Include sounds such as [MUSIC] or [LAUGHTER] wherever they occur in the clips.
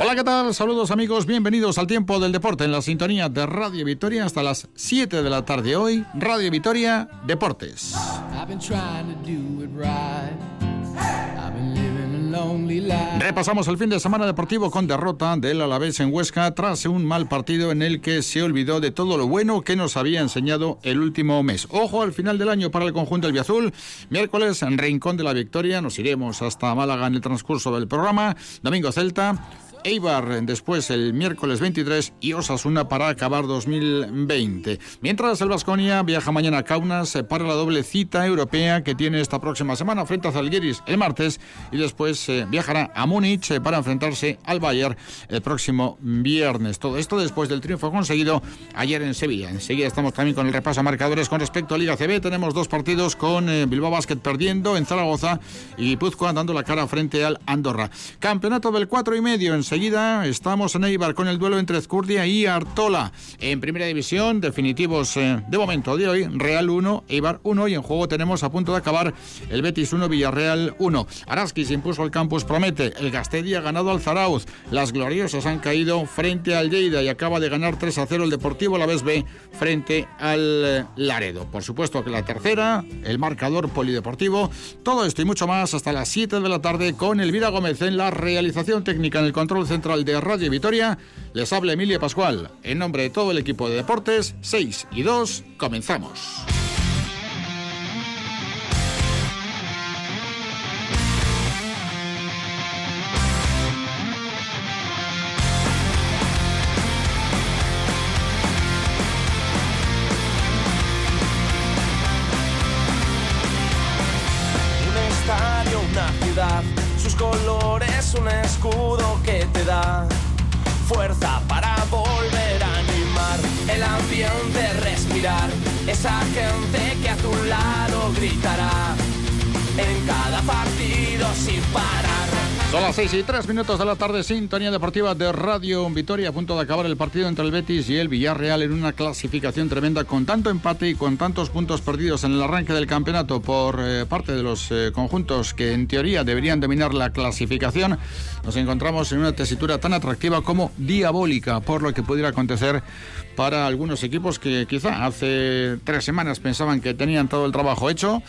Hola, ¿qué tal? Saludos amigos, bienvenidos al tiempo del deporte en la sintonía de Radio Vitoria hasta las 7 de la tarde hoy, Radio Vitoria Deportes. Repasamos el fin de semana deportivo con derrota del Alavés en Huesca tras un mal partido en el que se olvidó de todo lo bueno que nos había enseñado el último mes. Ojo al final del año para el conjunto del Biazul. Miércoles en Rincón de la Victoria. Nos iremos hasta Málaga en el transcurso del programa. Domingo Celta. Eibar después el miércoles 23 y Osasuna para acabar 2020. Mientras el Vasconia viaja mañana a Kaunas eh, para la doble cita europea que tiene esta próxima semana frente a Zalgiris el martes y después eh, viajará a Múnich eh, para enfrentarse al Bayern el próximo viernes. Todo esto después del triunfo conseguido ayer en Sevilla. Enseguida estamos también con el repaso a marcadores con respecto a Liga CB. Tenemos dos partidos con Bilbao Basket perdiendo en Zaragoza y Puzcoa dando la cara frente al Andorra. Campeonato del 4 y medio en Enseguida estamos en Eibar con el duelo entre Ezcurdia y Artola. En primera división, definitivos eh, de momento de hoy, Real 1, Eibar 1 y en juego tenemos a punto de acabar el Betis 1, Villarreal 1. Araski se impuso al campus Promete, el Gastedi ha ganado al Zarauz, las gloriosas han caído frente al Lleida y acaba de ganar 3 a 0 el Deportivo la vez B frente al eh, Laredo. Por supuesto que la tercera, el marcador polideportivo, todo esto y mucho más hasta las 7 de la tarde con Elvira Gómez en la realización técnica en el control central de Radio Vitoria, les habla Emilia Pascual. En nombre de todo el equipo de deportes, 6 y 2, comenzamos. Fuerza para volver a animar. El ambiente, respirar. Esa gente que a tu lado gritará. En cada partido sin parar. Son las 6 y 3 minutos de la tarde, sintonía deportiva de Radio Vitoria, a punto de acabar el partido entre el Betis y el Villarreal en una clasificación tremenda con tanto empate y con tantos puntos perdidos en el arranque del campeonato por eh, parte de los eh, conjuntos que en teoría deberían dominar la clasificación. Nos encontramos en una tesitura tan atractiva como diabólica por lo que pudiera acontecer para algunos equipos que quizá hace tres semanas pensaban que tenían todo el trabajo hecho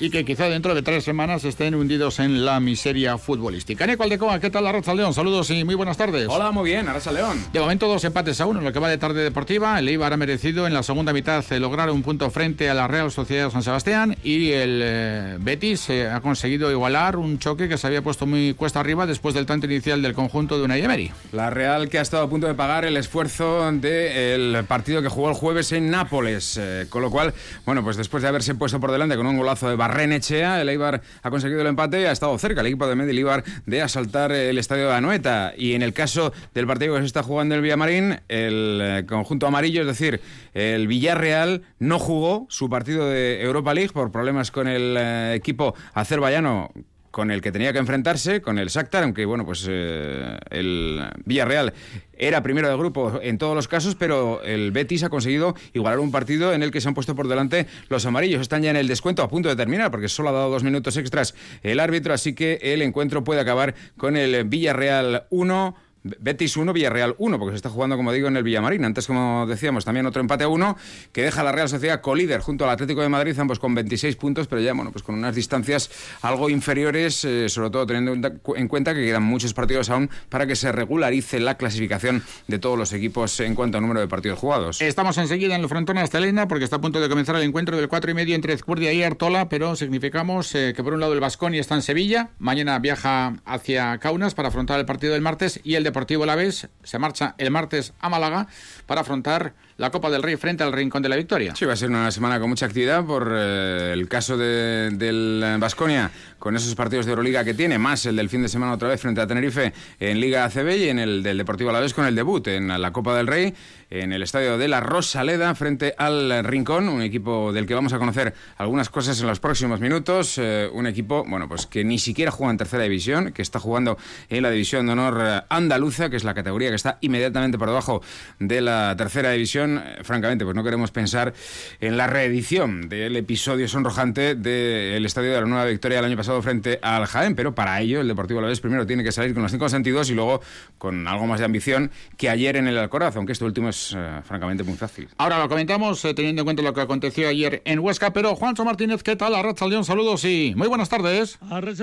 y que quizá dentro de tres semanas estén hundidos en la miseria futbolística. Nico Aldecoa, ¿qué tal Arracha León? Saludos y muy buenas tardes. Hola, muy bien, Arracha León. De momento dos empates a uno en lo que va de tarde deportiva. El Eibar ha merecido en la segunda mitad eh, lograr un punto frente a la Real Sociedad San Sebastián y el eh, Betis eh, ha conseguido igualar un choque que se había puesto muy cuesta arriba después del tanto inicial del conjunto de Unai Emery. La Real que ha estado a punto de pagar el esfuerzo del partido que jugó el jueves en Nápoles, con lo cual, bueno, pues después de haberse puesto por delante con un golazo de Renechea, el Eibar ha conseguido el empate y ha estado cerca el equipo de Medellín de asaltar el estadio de Anoeta. Y en el caso del partido que se está jugando el Villamarín, el eh, conjunto amarillo, es decir, el Villarreal no jugó su partido de Europa League por problemas con el eh, equipo azerbaiyano con el que tenía que enfrentarse, con el Shakhtar, aunque bueno, pues eh, el Villarreal era primero de grupo en todos los casos, pero el Betis ha conseguido igualar un partido en el que se han puesto por delante los amarillos. Están ya en el descuento a punto de terminar, porque solo ha dado dos minutos extras el árbitro, así que el encuentro puede acabar con el Villarreal 1. Betis 1, Villarreal 1, porque se está jugando, como digo, en el Villamarín. Antes, como decíamos, también otro empate a 1 que deja a la Real Sociedad colíder junto al Atlético de Madrid, ambos con 26 puntos, pero ya, bueno, pues con unas distancias algo inferiores, eh, sobre todo teniendo en cuenta que quedan muchos partidos aún para que se regularice la clasificación de todos los equipos en cuanto a número de partidos jugados. Estamos enseguida en el frontón hasta porque está a punto de comenzar el encuentro del 4 y medio entre Ezcurdia y Artola, pero significamos eh, que por un lado el Vasconi está en Sevilla, mañana viaja hacia Kaunas para afrontar el partido del martes y el Deportivo La Vez se marcha el martes a Málaga para afrontar la Copa del Rey frente al Rincón de la Victoria. Sí, va a ser una semana con mucha actividad por eh, el caso de, del Vasconia con esos partidos de Euroliga que tiene, más el del fin de semana otra vez frente a Tenerife en Liga ACB y en el del Deportivo Alavés con el debut en la Copa del Rey en el estadio de la Rosaleda frente al Rincón, un equipo del que vamos a conocer algunas cosas en los próximos minutos, eh, un equipo, bueno, pues que ni siquiera juega en tercera división, que está jugando en la división de honor andaluza, que es la categoría que está inmediatamente por debajo de la tercera división. Eh, francamente, pues no queremos pensar en la reedición del episodio sonrojante del estadio de la Nueva Victoria del año pasado frente al Jaén, pero para ello el Deportivo Alavés primero tiene que salir con los cinco sentidos y luego con algo más de ambición que ayer en el Alcoraz, aunque este último es eh, francamente muy fácil. Ahora lo comentamos eh, teniendo en cuenta lo que aconteció ayer en Huesca, pero Juancho Martínez, ¿qué tal? León, saludos y muy buenas tardes.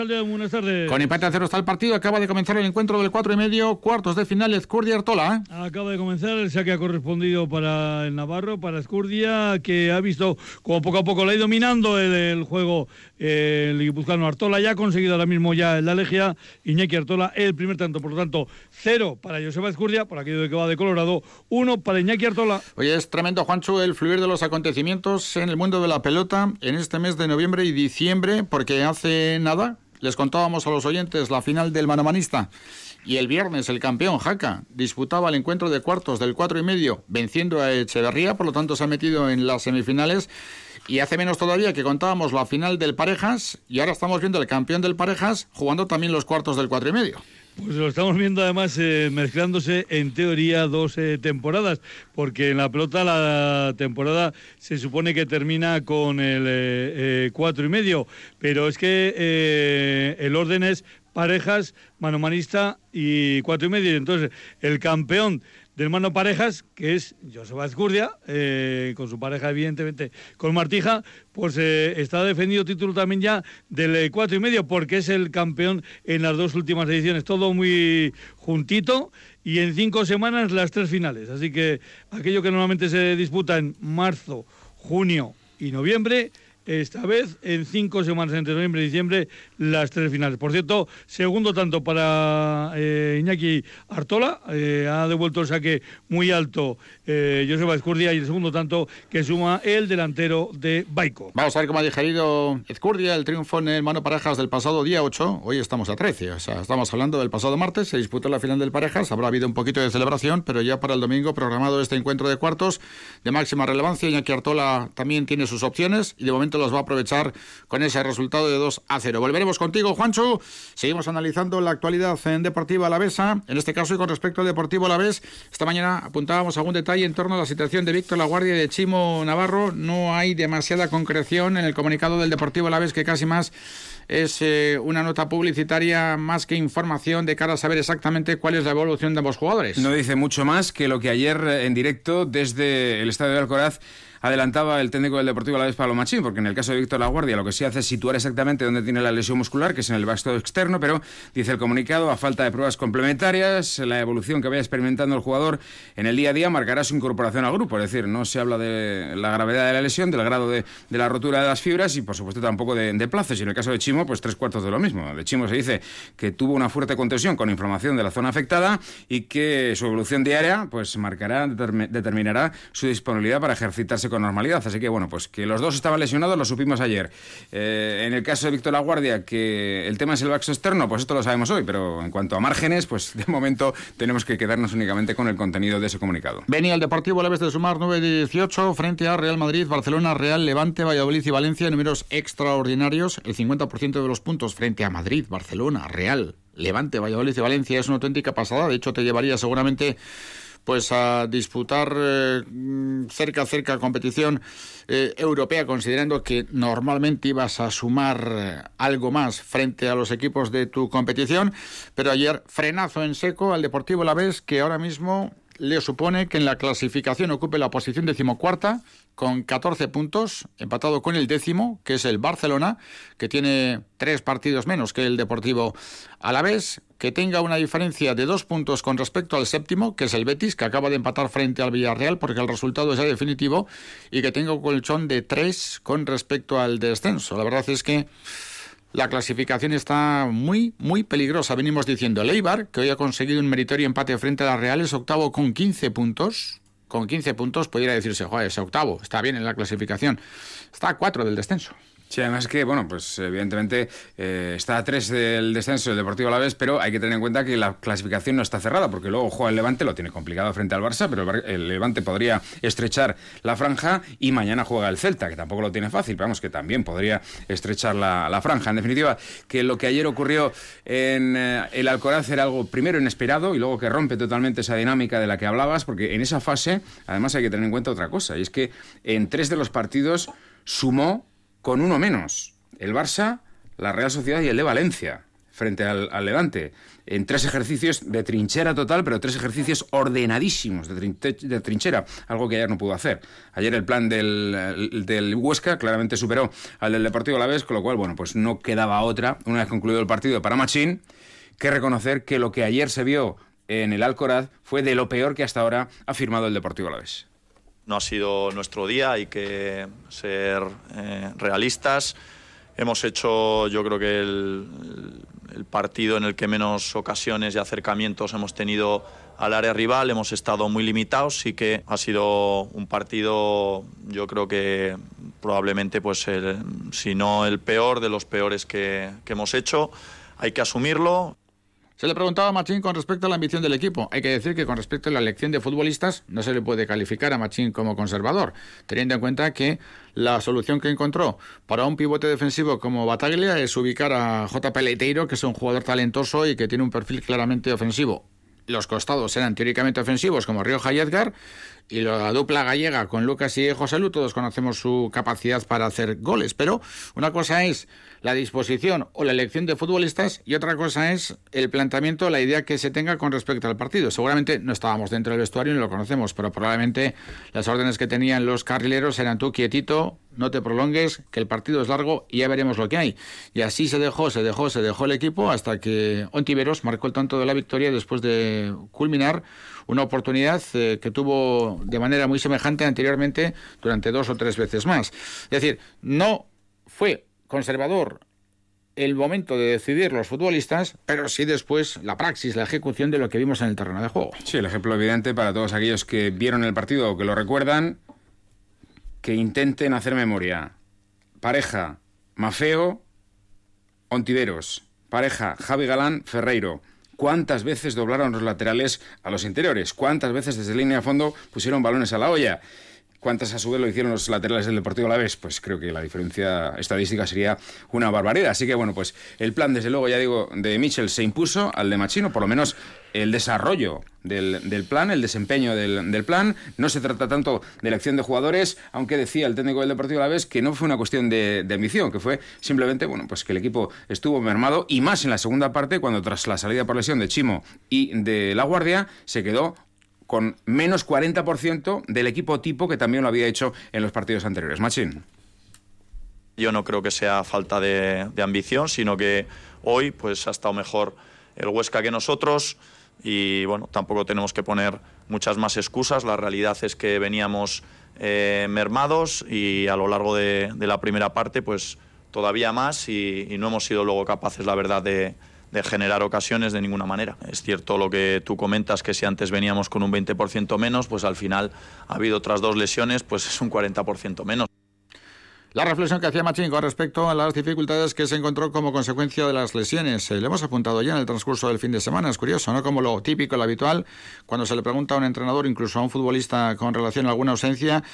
León, buenas tardes. Con empate a cero está el partido, acaba de comenzar el encuentro del 4 y medio, cuartos de final, Escurdia Artola. ¿eh? Acaba de comenzar, el saque ha correspondido para el Navarro, para Escurdia, que ha visto como poco a poco la ha ido dominando el, juego el guipuzcoano Artola, ya ha conseguido ahora mismo ya la Legia, Iñaki Artola, el primer tanto, por lo tanto, cero para Joseba Escurdia, por aquello de que va de Colorado, uno para Iñaki Artola. Oye, es tremendo, Juancho, el fluir de los acontecimientos en el mundo de la pelota en este mes de noviembre y diciembre, porque hace nada les contábamos a los oyentes la final del manomanista. Y el viernes el campeón Jaca disputaba el encuentro de cuartos del cuatro y medio, venciendo a Echeverría, por lo tanto se ha metido en las semifinales. Y hace menos todavía que contábamos la final del Parejas y ahora estamos viendo el campeón del Parejas jugando también los cuartos del cuatro y medio. Pues lo estamos viendo además eh, mezclándose en teoría dos eh, temporadas, porque en la pelota la temporada se supone que termina con el eh, cuatro y medio, pero es que el orden es parejas, manomanista y cuatro y medio. Entonces, el campeón de hermano parejas, que es Joseba Escurdia, eh, con su pareja, evidentemente, con Martija, pues eh, está defendido título también ya del eh, cuatro y medio, porque es el campeón en las dos últimas ediciones. Todo muy juntito y en cinco semanas las tres finales. Así que aquello que normalmente se disputa en marzo, junio y noviembre esta vez en cinco semanas entre noviembre y diciembre las tres finales. Por cierto, segundo tanto para eh, Iñaki Artola, eh, ha devuelto el saque muy alto eh, Joseba Escurdia y el segundo tanto que suma el delantero de Baico. Vamos a ver cómo ha digerido Escurdia el triunfo en el mano parejas del pasado día 8, hoy estamos a 13, o sea, estamos hablando del pasado martes, se disputó la final del parejas, habrá habido un poquito de celebración, pero ya para el domingo programado este encuentro de cuartos de máxima relevancia, Iñaki Artola también tiene sus opciones y de momento los va a aprovechar con ese resultado de 2 a 0. Volveremos contigo, Juancho. Seguimos analizando la actualidad en Deportivo Alavesa, en este caso y con respecto al Deportivo Alavés. Esta mañana apuntábamos algún detalle en torno a la situación de Víctor La Guardia y de Chimo Navarro. No hay demasiada concreción en el comunicado del Deportivo Alavés que casi más es eh, una nota publicitaria más que información de cara a saber exactamente cuál es la evolución de ambos jugadores. No dice mucho más que lo que ayer eh, en directo desde el estadio de Alcoraz adelantaba el técnico del Deportivo la vez Pablo Machín, porque en el caso de Víctor Laguardia lo que sí hace es situar exactamente dónde tiene la lesión muscular, que es en el vasto externo, pero dice el comunicado, a falta de pruebas complementarias, la evolución que vaya experimentando el jugador en el día a día marcará su incorporación al grupo, es decir, no se habla de la gravedad de la lesión, del grado de, la rotura de las fibras y por supuesto tampoco de, de plazos. Y en el caso de Chimo, pues tres cuartos de lo mismo. De Chimo se dice que tuvo una fuerte contención con inflamación de la zona afectada y que su evolución diaria pues marcará, determinará su disponibilidad para ejercitarse con normalidad. Así que bueno, pues que los dos estaban lesionados lo supimos ayer. Eh, en el caso de Víctor Laguardia, que el tema es el vaxo externo, pues esto lo sabemos hoy, pero en cuanto a márgenes, pues de momento tenemos que quedarnos únicamente con el contenido de ese comunicado. Venía el Deportivo la vez de sumar 9-18 frente a Real Madrid, Barcelona, Real, Levante, Valladolid y Valencia, números extraordinarios, el 50% de los puntos frente a Madrid, Barcelona, Real, Levante, Valladolid y Valencia es una auténtica pasada, de hecho te llevaría seguramente pues a disputar eh, cerca cerca competición eh, europea considerando que normalmente ibas a sumar eh, algo más frente a los equipos de tu competición. Pero ayer frenazo en seco al Deportivo La Vez que ahora mismo le supone que en la clasificación ocupe la posición decimocuarta con 14 puntos, empatado con el décimo, que es el Barcelona, que tiene tres partidos menos que el Deportivo Alavés, que tenga una diferencia de dos puntos con respecto al séptimo, que es el Betis, que acaba de empatar frente al Villarreal porque el resultado es ya definitivo, y que tenga un colchón de tres con respecto al descenso. La verdad es que la clasificación está muy, muy peligrosa. Venimos diciendo el Eibar, que hoy ha conseguido un meritorio empate frente a la Real, es octavo con 15 puntos con 15 puntos pudiera decirse, joder, ese octavo, está bien en la clasificación. Está a 4 del descenso. Sí, además que, bueno, pues evidentemente eh, está a tres del descenso del Deportivo Alavés, pero hay que tener en cuenta que la clasificación no está cerrada, porque luego juega el Levante, lo tiene complicado frente al Barça, pero el Levante podría estrechar la franja y mañana juega el Celta, que tampoco lo tiene fácil, pero vamos, que también podría estrechar la, franja. En definitiva, que lo que ayer ocurrió en eh, el Alcoraz era algo primero inesperado y luego que rompe totalmente esa dinámica de la que hablabas, porque en esa fase, además hay que tener en cuenta otra cosa, y es que en tres de los partidos sumó con uno menos. El Barça, la Real Sociedad y el de Valencia frente al, Levante, en tres ejercicios de trinchera total, pero tres ejercicios ordenadísimos de, trinchera, algo que ayer no pudo hacer. Ayer el plan del, del, Huesca claramente superó al del Deportivo Alavés, con lo cual, bueno, pues no quedaba otra, una vez concluido el partido para Machín, que reconocer que lo que ayer se vio en el Alcoraz fue de lo peor que hasta ahora ha firmado el Deportivo Alavés no ha sido nuestro día, hay que ser eh, realistas. Hemos hecho, yo creo que el, partido en el que menos ocasiones y acercamientos hemos tenido al área rival, hemos estado muy limitados, sí que ha sido un partido, yo creo que probablemente, pues si no el peor de los peores que hemos hecho, hay que asumirlo. Se le preguntaba a Machín con respecto a la ambición del equipo. Hay que decir que con respecto a la elección de futbolistas no se le puede calificar a Machín como conservador, teniendo en cuenta que la solución que encontró para un pivote defensivo como Bataglia es ubicar a J. Leiteiro, que es un jugador talentoso y que tiene un perfil claramente ofensivo. Los costados eran teóricamente ofensivos como Río y Edgar, y la dupla gallega con Lucas y José Lu, todos conocemos su capacidad para hacer goles, pero una cosa es la disposición o la elección de futbolistas y otra cosa es el planteamiento, la idea que se tenga con respecto al partido. Seguramente no estábamos dentro del vestuario y no lo conocemos, pero probablemente las órdenes que tenían los carrileros eran tú quietito, no te prolongues, que el partido es largo y ya veremos lo que hay. Y así se dejó, se dejó, se dejó el equipo hasta que Ontiveros marcó el tanto de la victoria después de culminar una oportunidad eh, que tuvo de manera muy semejante anteriormente durante dos o tres veces más. Es decir, no fue conservador el momento de decidir los futbolistas, pero sí después la praxis, la ejecución de lo que vimos en el terreno de juego. Sí, el ejemplo evidente para todos aquellos que vieron el partido o que lo recuerdan, que intenten hacer memoria. Pareja, Mafeo, Ontiveros. Pareja, Javi Galán, Ferreiro. ¿Cuántas veces doblaron los laterales a los interiores? ¿Cuántas veces desde línea de fondo pusieron balones a la olla? ¿Cuántas a su vez lo hicieron los laterales del Deportivo Alavés? Pues creo que la diferencia estadística sería una barbaridad. Así que bueno, pues el plan, desde luego, ya digo, de Mitchell se impuso al de Machino, por lo menos el desarrollo del, plan, el desempeño del, plan. No se trata tanto de elección de jugadores, aunque decía el técnico del Deportivo Alavés que no fue una cuestión de, de, ambición, que fue simplemente, bueno, pues que el equipo estuvo mermado y más en la segunda parte, cuando tras la salida por lesión de Chimo y de La Guardia, se quedó con menos 40% del equipo tipo que también lo había hecho en los partidos anteriores. Machín. Yo no creo que sea falta de, ambición, sino que hoy pues ha estado mejor el Huesca que nosotros y bueno, tampoco tenemos que poner muchas más excusas. La realidad es que veníamos eh, mermados y a lo largo de, la primera parte pues todavía más y no hemos sido luego capaces, la verdad, de, de generar ocasiones de ninguna manera. Es cierto lo que tú comentas, que si antes veníamos con un 20% menos, pues al final ha habido otras dos lesiones, pues es un 40% menos. La reflexión que hacía Machín con respecto a las dificultades que se encontró como consecuencia de las lesiones. Eh, le hemos apuntado ya en el transcurso del fin de semana. Es curioso, ¿no? Como lo típico, lo habitual, cuando se le pregunta a un entrenador, incluso a un futbolista con relación a alguna ausencia,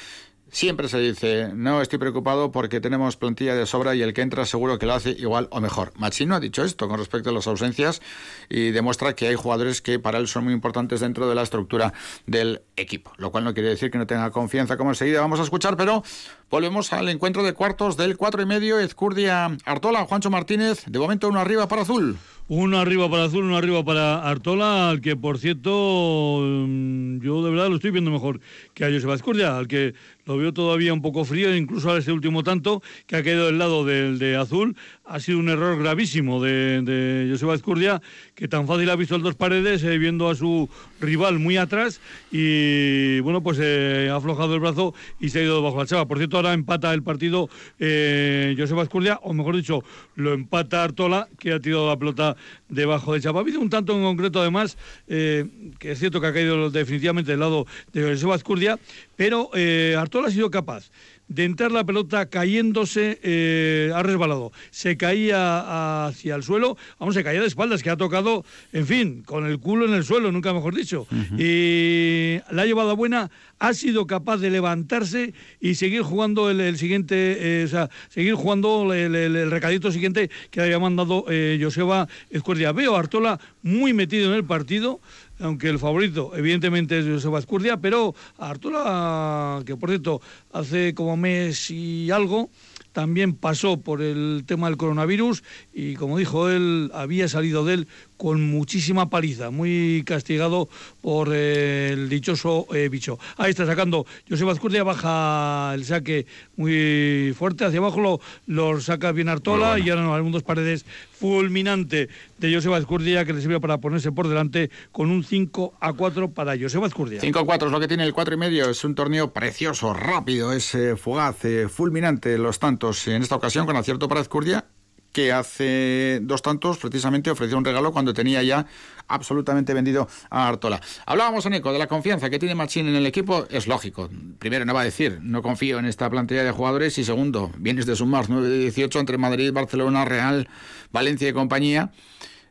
Siempre se dice, no estoy preocupado porque tenemos plantilla de sobra y el que entra seguro que lo hace igual o mejor. Machino ha dicho esto con respecto a las ausencias y demuestra que hay jugadores que para él son muy importantes dentro de la estructura del equipo, lo cual no quiere decir que no tenga confianza como enseguida vamos a escuchar, pero volvemos al encuentro de cuartos del cuatro y medio, Ezcurdia Artola, Juancho Martínez, de momento uno arriba para Azul. Uno arriba para Azul, uno arriba para Artola, al que por cierto mm, yo de verdad lo estoy viendo mejor que a Joseba Escurdia, al que lo veo todavía un poco frío, incluso a ese último tanto que ha quedado del lado del de Azul, ha sido un error gravísimo de, de Joseba que tan fácil ha visto el dos paredes, eh, viendo a su rival muy atrás y bueno, pues eh, ha aflojado el brazo y se ha ido bajo la chava. Por cierto, ahora empata el partido eh, Vascurdia, o mejor dicho, lo empata Artola, que ha tirado la pelota debajo de chapa. Ha habido un tanto en concreto, además, eh, que es cierto que ha caído definitivamente del lado de José Vascurdia, pero Artola ha sido capaz de entrar la pelota cayéndose, eh, ha resbalado, se caía hacia el suelo, aún se caía de espaldas, que ha tocado, en fin, con el culo en el suelo, nunca mejor dicho. Y la ha llevado a buena, ha sido capaz de levantarse y seguir jugando el, siguiente, eh, o sea, seguir jugando el, recadito siguiente que había mandado eh, Joseba Escuerdia. Veo a Artola muy metido en el partido, aunque el favorito evidentemente es Joseba Escurdia, pero Arturo, que por cierto hace como mes y algo, también pasó por el tema del coronavirus y como dijo él, había salido de él con muchísima paliza, muy castigado por el dichoso eh, bicho. Ahí está sacando José Azcurdia, baja el saque muy fuerte, hacia abajo lo, lo saca bien Artola y ahora no, hay dos paredes fulminante de Joseba Azcurdia que le sirve para ponerse por delante con un 5 a 4 para Joseba Azcurdia. 5 a 4 es lo que tiene el 4 y medio, es un torneo precioso, rápido, es eh, fugaz, eh, fulminante los tantos en esta ocasión con acierto para Azcurdia que hace dos tantos precisamente ofreció un regalo cuando tenía ya absolutamente vendido a Artola. Hablábamos, Nico, de la confianza que tiene Machín en el equipo. Es lógico. Primero, no va a decir, no confío en esta plantilla de jugadores. Y segundo, vienes de sumar 9 de 18 entre Madrid, Barcelona, Real, Valencia y compañía.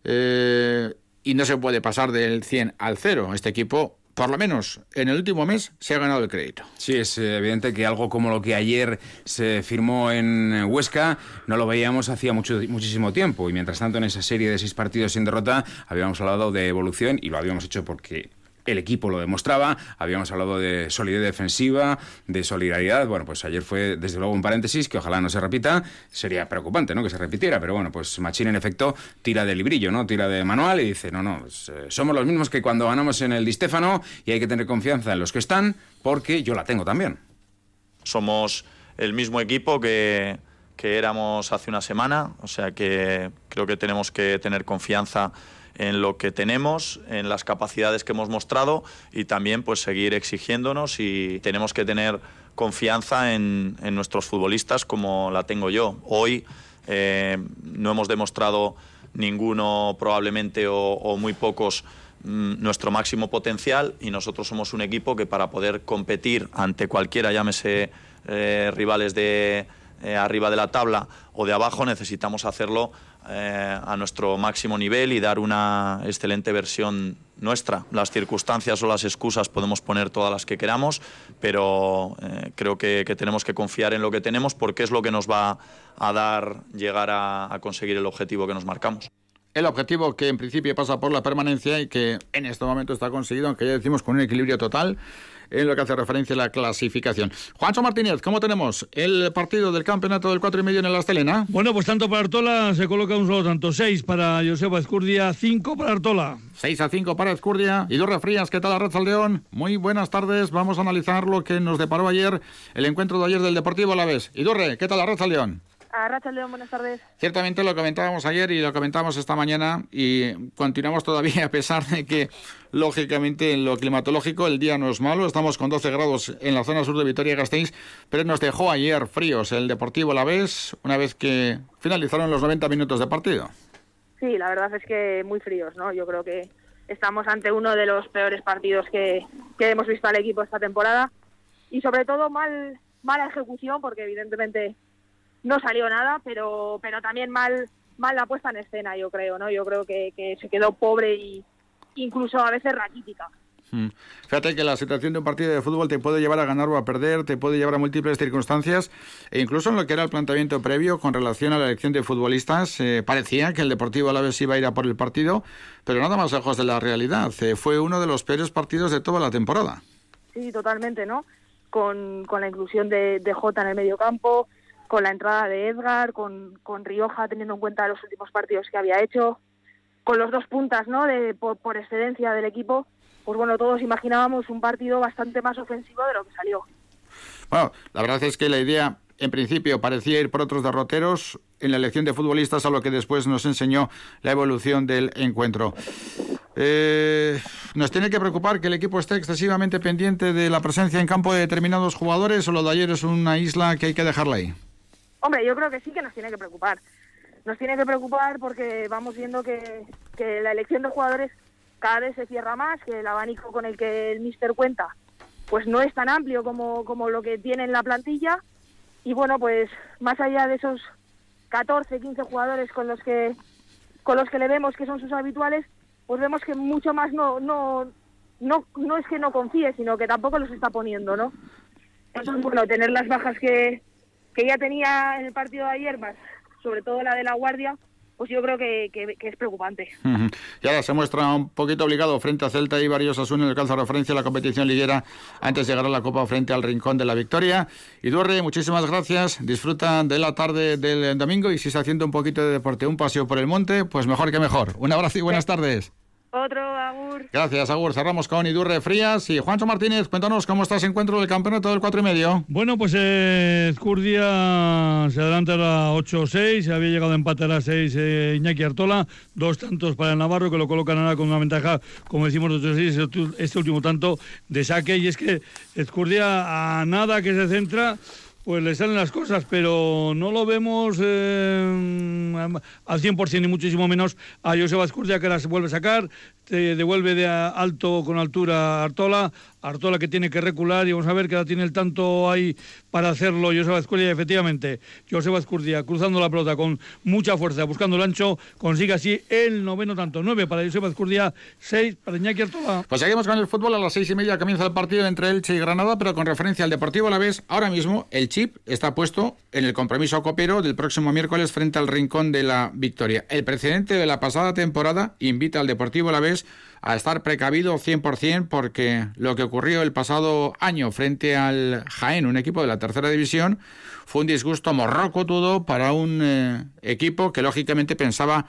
Eh, y no se puede pasar del 100 al 0. Este equipo por lo menos en el último mes, se ha ganado el crédito. Sí, es evidente que algo como lo que ayer se firmó en Huesca no lo veíamos hacía mucho, muchísimo tiempo. Y mientras tanto, en esa serie de seis partidos sin derrota, habíamos hablado de evolución y lo habíamos hecho porque el equipo lo demostraba, habíamos hablado de solidez defensiva, de solidaridad, bueno, pues ayer fue desde luego un paréntesis que ojalá no se repita, sería preocupante, ¿no?, que se repitiera, pero bueno, pues Machín en efecto tira de librillo, ¿no?, tira de manual y dice, no, no, pues, eh, somos los mismos que cuando ganamos en el Di Stefano y hay que tener confianza en los que están porque yo la tengo también. Somos el mismo equipo que, que éramos hace una semana, o sea que creo que tenemos que tener confianza en lo que tenemos, en las capacidades que hemos mostrado y también pues seguir exigiéndonos y tenemos que tener confianza en, nuestros futbolistas como la tengo yo. Hoy eh, no hemos demostrado ninguno probablemente o, muy pocos mm, nuestro máximo potencial y nosotros somos un equipo que para poder competir ante cualquiera, llámese eh, rivales de eh, arriba de la tabla o de abajo, necesitamos hacerlo eh, a nuestro máximo nivel y dar una excelente versión nuestra. Las circunstancias o las excusas podemos poner todas las que queramos, pero eh, creo que, tenemos que confiar en lo que tenemos porque es lo que nos va a dar llegar a, conseguir el objetivo que nos marcamos. El objetivo que en principio pasa por la permanencia y que en este momento está conseguido, aunque ya decimos con un equilibrio total, en lo que hace referencia a la clasificación. Juancho Martínez, ¿cómo tenemos el partido del campeonato del 4 y medio en el Astelena? Bueno, pues tanto para Artola se coloca un solo tanto, 6 para Joseba Escurdia, 5 para Artola. 6 a 5 para Escurdia. Y dos Frías, ¿qué tal Arracha León? Muy buenas tardes, vamos a analizar lo que nos deparó ayer, el encuentro de ayer del Deportivo a la vez. Idurre, ¿qué tal Arracha León? A León, buenas tardes. Ciertamente lo comentábamos ayer y lo comentamos esta mañana y continuamos todavía a pesar de que, lógicamente, en lo climatológico el día no es malo. Estamos con 12 grados en la zona sur de Vitoria-Gasteiz, pero nos dejó ayer fríos el Deportivo La Vez una vez que finalizaron los 90 minutos de partido. Sí, la verdad es que muy fríos, ¿no? Yo creo que estamos ante uno de los peores partidos que, que hemos visto al equipo esta temporada y sobre todo mal mala ejecución porque evidentemente no salió nada, pero, pero también mal, mal la puesta en escena, yo creo, ¿no? Yo creo que, que se quedó pobre y incluso a veces raquítica. Hmm. Fíjate que la situación de un partido de fútbol te puede llevar a ganar o a perder, te puede llevar a múltiples circunstancias, e incluso en lo que era el planteamiento previo con relación a la elección de futbolistas, eh, parecía que el Deportivo a la vez iba a ir a por el partido, pero nada más lejos de la realidad. Eh, fue uno de los peores partidos de toda la temporada. Sí, totalmente, ¿no? Con, con la inclusión de, de Jota en el medio campo, con la entrada de Edgar, con, con Rioja teniendo en cuenta los últimos partidos que había hecho, con los dos puntas ¿no? de, por, excelencia del equipo, pues bueno, todos imaginábamos un partido bastante más ofensivo de lo que salió. Bueno, la verdad es que la idea, en principio, parecía ir por otros derroteros en la elección de futbolistas, a lo que después nos enseñó la evolución del encuentro. Eh, ¿Nos tiene que preocupar que el equipo esté excesivamente pendiente de la presencia en campo de determinados jugadores o lo de ayer es una isla que hay que dejarla ahí? Hombre, yo creo que sí que nos tiene que preocupar. Nos tiene que preocupar porque vamos viendo que, que la elección de jugadores cada vez se cierra más, que el abanico con el que el Mister cuenta pues no es tan amplio como, como lo que tiene en la plantilla y bueno, pues más allá de esos 14, 15 jugadores con los que con los que le vemos que son sus habituales, pues vemos que mucho más no no no no es que no confíe, sino que tampoco los está poniendo, ¿no? Entonces, bueno, tener las bajas que, que ya tenía en el partido de ayer, más sobre todo la de la Guardia, pues yo creo que, es preocupante. Y ahora se muestra un poquito obligado frente a Celta y varios Asun en el referencia a la competición liguera antes de llegar a la Copa frente al Rincón de la Victoria. Y Duerre, muchísimas gracias. Disfruta de la tarde del domingo y si está haciendo un poquito de deporte, un paseo por el monte, pues mejor que mejor. Un abrazo y buenas tardes. Otro, Agur. Gracias, Agur. Cerramos con Idurre Frías. Y Juancho Martínez, cuéntanos cómo está ese encuentro del campeonato del 4 y medio. Bueno, pues eh, se adelanta a la 8-6. Había llegado a empate a las 6 eh, Iñaki Artola. Dos tantos para el Navarro que lo colocan ahora con una ventaja, como decimos 8-6, este último tanto de saque. Y es que Escurdia a nada que se centra pues le salen las cosas, pero no lo vemos eh, al 100% ni muchísimo menos a Joseba Escurdia que las vuelve a sacar, te devuelve de alto con altura a Artola, Artola que tiene que recular y vamos a ver que ahora tiene el tanto ahí para hacerlo Joseba Escurdia y efectivamente Joseba Escurdia cruzando la pelota con mucha fuerza, buscando el ancho, consigue así el noveno tanto, nueve para Joseba Escurdia, seis para Iñaki Artola. Pues seguimos con el fútbol, a las seis y media comienza el partido entre Elche y Granada, pero con referencia al Deportivo la vez, ahora mismo el chip está puesto en el compromiso copero del próximo miércoles frente al Rincón de la Victoria. El precedente de la pasada temporada invita al Deportivo la vez a estar precavido 100% porque lo que ocurrió el pasado año frente al Jaén, un equipo de la tercera división, fue un disgusto morrocotudo para un eh, equipo que lógicamente pensaba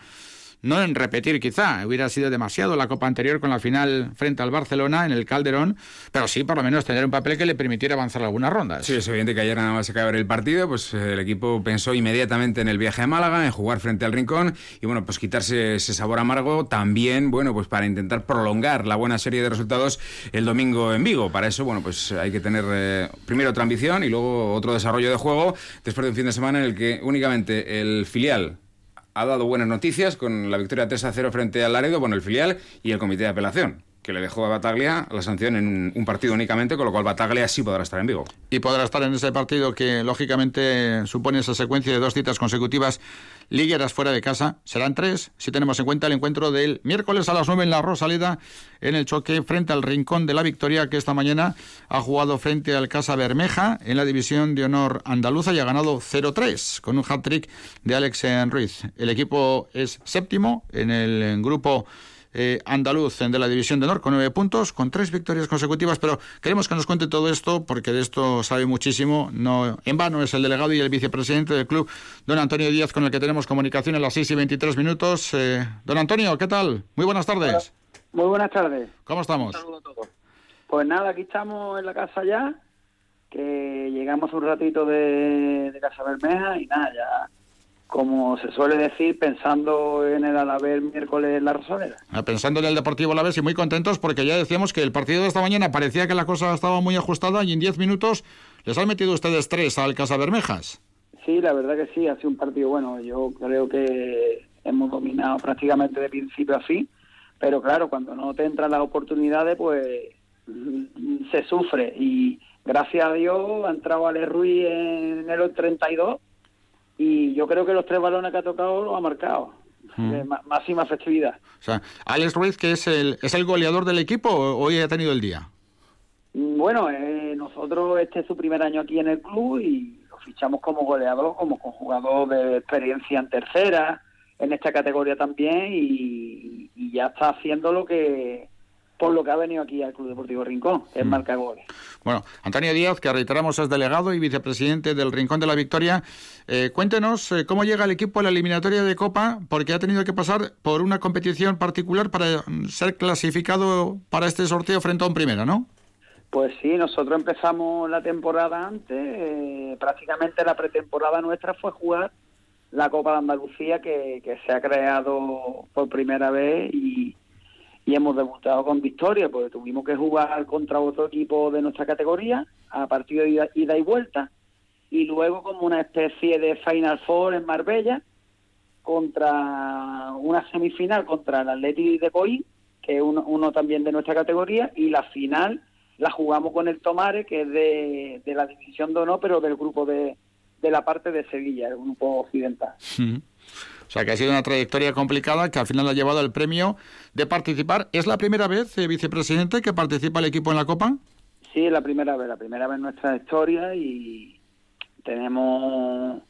no en repetir quizá, hubiera sido demasiado la Copa anterior con la final frente al Barcelona en el Calderón, pero sí por lo menos tener un papel que le permitiera avanzar algunas rondas. Sí, es evidente que ayer nada más acabar el partido, pues eh, el equipo pensó inmediatamente en el viaje a Málaga, en jugar frente al Rincón y bueno, pues quitarse ese sabor amargo también, bueno, pues para intentar prolongar la buena serie de resultados el domingo en Vigo. Para eso, bueno, pues hay que tener eh, primero otra ambición y luego otro desarrollo de juego después de un fin de semana en el que únicamente el filial ha dado buenas noticias con la victoria 3 a 0 frente al Laredo, bueno, el filial y el comité de apelación que le dejó a Bataglia la sanción en un partido únicamente, con lo cual Bataglia sí podrá estar en Vigo. Y podrá estar en ese partido que lógicamente supone esa secuencia de dos citas consecutivas ligueras fuera de casa. Serán tres, si tenemos en cuenta el encuentro del miércoles a las nueve en la Rosaleda, en el choque frente al Rincón de la Victoria, que esta mañana ha jugado frente al Casa Bermeja en la división de honor andaluza y ha ganado 0-3 con un hat-trick de Alex Ruiz. El equipo es séptimo en el grupo eh, andaluz de la División de Honor con nueve puntos, con tres victorias consecutivas, pero queremos que nos cuente todo esto porque de esto sabe muchísimo. No, en vano es el delegado y el vicepresidente del club, don Antonio Díaz, con el que tenemos comunicación a las 6 y 23 minutos. Eh, don Antonio, ¿qué tal? Muy buenas tardes. Muy buenas tardes. ¿Cómo estamos? Pues nada, aquí estamos en la casa ya, que llegamos un ratito de, de Casa Bermeja y nada, ya como se suele decir, pensando en el Alavés miércoles en la Rosaleda. Ah, pensando en el Deportivo Alavés y muy contentos porque ya decíamos que el partido de esta mañana parecía que la cosa estaba muy ajustada y en 10 minutos les han metido ustedes tres al Casa Bermejas. Sí, la verdad que sí, ha sido un partido bueno. Yo creo que hemos dominado prácticamente de principio a fin, pero claro, cuando no te entran las oportunidades, pues se sufre. Y gracias a Dios ha entrado Ale Ruiz en el 32 y yo creo que los tres balones que ha tocado lo ha marcado. Mm. máxima festividad. O sea, Alex Ruiz, que es el, es el goleador del equipo, hoy ha tenido el día. Mm, bueno, eh, nosotros este es su primer año aquí en el club y lo fichamos como goleador, como con jugador de experiencia en tercera, en esta categoría también y ya está haciendo lo que por lo que ha venido aquí al Club Deportivo Rincón, es mm. marca goles. Bueno, Antonio Díaz, que reiteramos es delegado y vicepresidente del Rincón de la Victoria, eh, cuéntenos eh, cómo llega el equipo a la eliminatoria de Copa, porque ha tenido que pasar por una competición particular para ser clasificado para este sorteo frente a un primera, ¿no? Pues sí, nosotros empezamos la temporada antes, eh, prácticamente la pretemporada nuestra fue jugar la Copa de Andalucía que, que se ha creado por primera vez y, y hemos debutado con victoria, porque tuvimos que jugar contra otro equipo de nuestra categoría a partido de ida, y vuelta, y luego como una especie de Final Four en Marbella contra una semifinal contra el Atleti de Coí, que es uno, también de nuestra categoría, y la final la jugamos con el Tomare, que es de, de la división de honor, pero del grupo de, de la parte de Sevilla, el grupo occidental. O sea, que ha sido una trayectoria complicada que al final ha llevado el premio de participar. ¿Es la primera vez, eh, vicepresidente, que participa el equipo en la Copa? Sí, es la primera vez, la primera vez en nuestra historia y tenemos,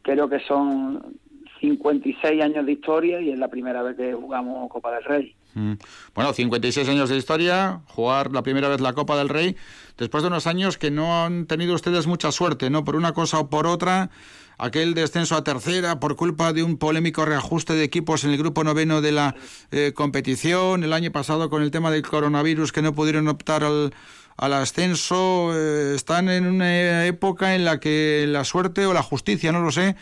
creo que son 56 años de historia y es la primera vez que jugamos Copa del Rey. Mm. Bueno, 56 años de historia, jugar la primera vez la Copa del Rey, después de unos años que no han tenido ustedes mucha suerte, ¿no? Por una cosa o por otra, aquel descenso a tercera por culpa de un polémico reajuste de equipos en el grupo noveno de la eh, competición, el año pasado con el tema del coronavirus que no pudieron optar al, al ascenso, eh, están en una época en la que la suerte o la justicia, no lo sé,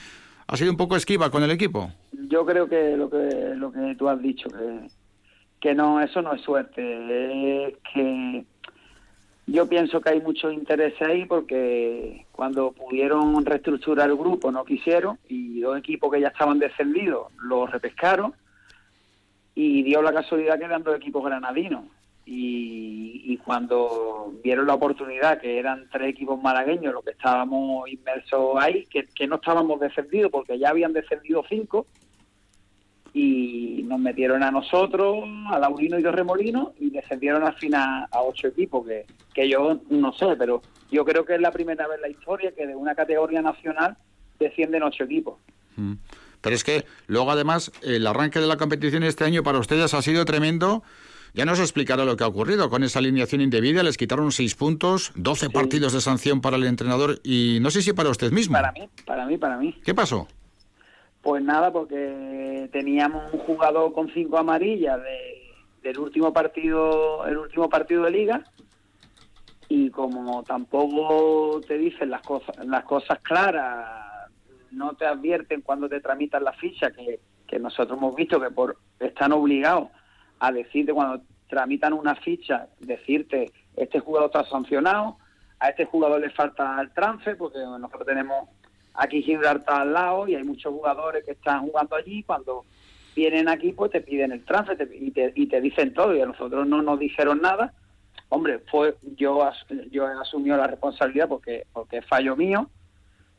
ha sido un poco esquiva con el equipo. Yo creo que lo que, lo que tú has dicho, que que no, eso no es suerte, es que yo pienso que hay mucho interés ahí porque cuando pudieron reestructurar el grupo no quisieron y dos equipos que ya estaban descendidos los repescaron y dio la casualidad que eran dos equipos granadinos. Y, cuando vieron la oportunidad que eran tres equipos malagueños los que estábamos inmersos ahí, que, que no estábamos descendidos porque ya habían descendido cinco y nos metieron a nosotros, a Laurino y Remolinos y descendieron al final a ocho equipos, que, que yo no sé, pero yo creo que es la primera vez en la historia que de una categoría nacional descienden ocho equipos. Mm. Pero es que luego además el arranque de la competición este año para ustedes ha sido tremendo. Ya nos explicará lo que ha ocurrido con esa alineación indebida. Les quitaron seis puntos, doce partidos de sanción para el entrenador y no sé si para usted mismo. Para mí, para mí, para mí. ¿Qué pasó? Pues nada, porque teníamos un jugador con cinco amarillas del último partido, el último partido de liga, y como tampoco te dicen las cosas, las cosas claras, no te advierten cuando te tramitan la ficha, que, que nosotros hemos visto que por están obligados a decirte cuando tramitan una ficha, decirte este jugador está sancionado, a este jugador le falta el trance, porque nosotros tenemos aquí Gibraltar al lado y hay muchos jugadores que están jugando allí. Cuando vienen aquí, pues te piden el transfer y, te, y te dicen todo. Y a nosotros no nos dijeron nada. Hombre, fue yo yo he asumido la responsabilidad porque porque es fallo mío.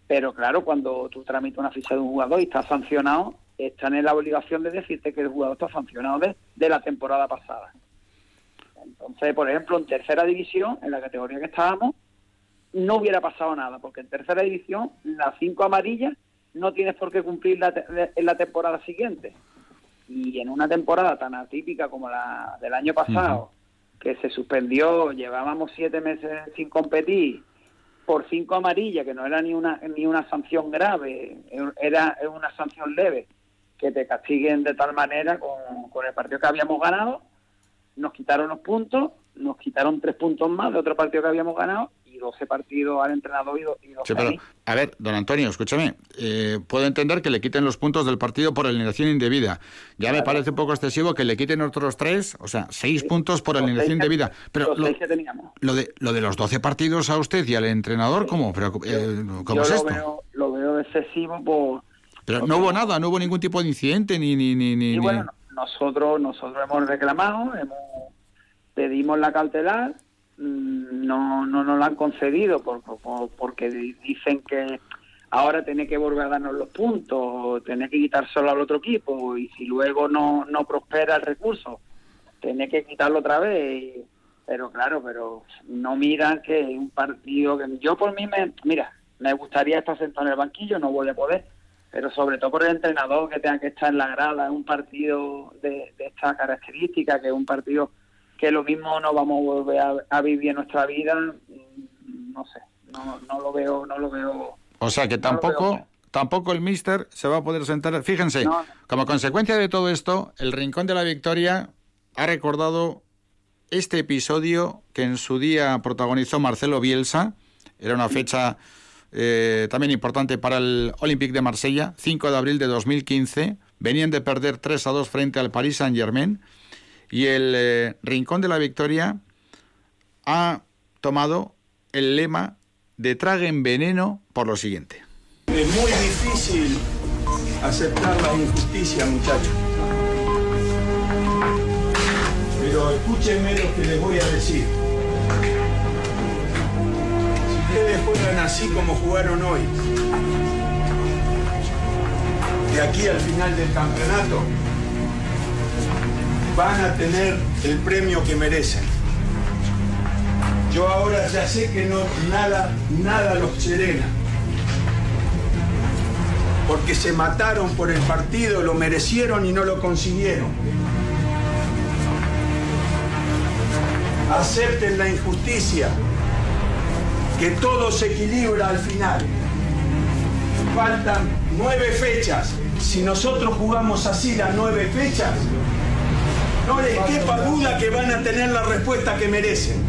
Pero claro, cuando tú tramitas una ficha de un jugador y está sancionado, están en la obligación de decirte que el jugador está sancionado de, de la temporada pasada. Entonces, por ejemplo, en tercera división, en la categoría que estábamos, no hubiera pasado nada, porque en tercera división las cinco amarillas no tienes por qué cumplir en la temporada siguiente. Y en una temporada tan atípica como la del año pasado, que se suspendió, llevábamos siete meses sin competir, por cinco amarillas, que no era ni una, ni una sanción grave, era una sanción leve, que te castiguen de tal manera con, con el partido que habíamos ganado, nos quitaron los puntos, nos quitaron tres puntos más de otro partido que habíamos ganado 12 partidos al entrenador y, 12 A ver, don Antonio, escúchame. Eh, puedo entender que le quiten los puntos del partido por alineación indebida. Ya me parece un poco excesivo que le quiten otros tres, o sea, seis puntos por alineación indebida. Pero lo, lo, de, lo de los 12 partidos a usted y al entrenador, ¿cómo? Pero, eh, ¿cómo es esto? Veo, lo veo excesivo por... Pero no hubo nada, no hubo ningún tipo de incidente ni... ni, ni, ni bueno, nosotros, nosotros hemos reclamado, hemos pedimos la cautelar no, no nos lo han concedido por, porque dicen que ahora tiene que volver a darnos los puntos, tiene que quitar solo al otro equipo y si luego no, no prospera el recurso, tiene que quitarlo otra vez. pero claro, pero no miran que un partido que yo por mí me, mira, me gustaría estar sentado en el banquillo, no voy a poder, pero sobre todo por el entrenador que tenga que estar en la grada, en un partido de, de esta característica, que es un partido que lo mismo no vamos a volver a, vivir nuestra vida, mm, no sé, no, no lo veo, no lo veo. O sea que tampoco, tampoco el Mister se va a poder sentar. Fíjense, como consecuencia de todo esto, el Rincón de la Victoria ha recordado este episodio que en su día protagonizó Marcelo Bielsa. Era una fecha eh, también importante para el Olympique de Marsella, 5 de abril de 2015. Venían de perder 3 a 2 frente al Paris Saint-Germain Y el eh, Rincón de la Victoria ha tomado el lema de traguen veneno por lo siguiente. Es muy difícil aceptar la injusticia, muchachos. Pero escúchenme lo que les voy a decir. Si ustedes juegan así como jugaron hoy, de aquí al final del campeonato, van a tener el premio que merecen. Yo ahora ya sé que no, nada, nada los serena. Porque se mataron por el partido, lo merecieron y no lo consiguieron. Acepten la injusticia, que todo se equilibra al final. Faltan nueve fechas. Si nosotros jugamos así las nueve fechas, no les quepa duda que van a tener la respuesta que merecen.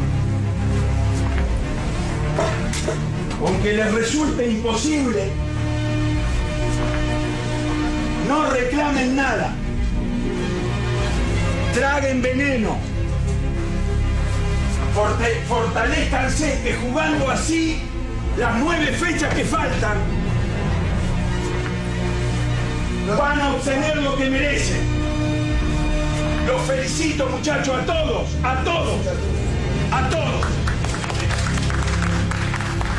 Aunque les resulte imposible, no reclamen nada. Traguen veneno. Fortalezcanse que jugando así las nueve fechas que faltan van a obtener lo que merecen. Los felicito muchachos a todos, a todos, a todos.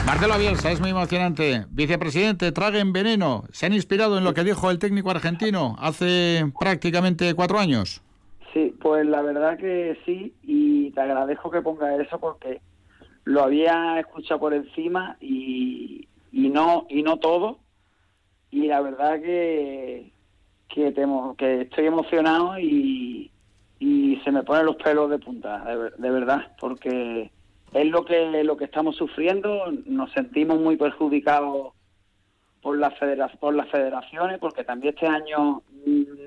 Marcelo Bielsa, es muy emocionante. Vicepresidente, traguen veneno. ¿Se han inspirado en lo que dijo el técnico argentino hace prácticamente cuatro años? Sí, pues la verdad que sí, y te agradezco que pongas eso porque lo había escuchado por encima y, y no y no todo. Y la verdad que que, temo- que estoy emocionado y, y se me ponen los pelos de punta, de, ver- de verdad, porque es lo que lo que estamos sufriendo. Nos sentimos muy perjudicados por federa- por las federaciones porque también este año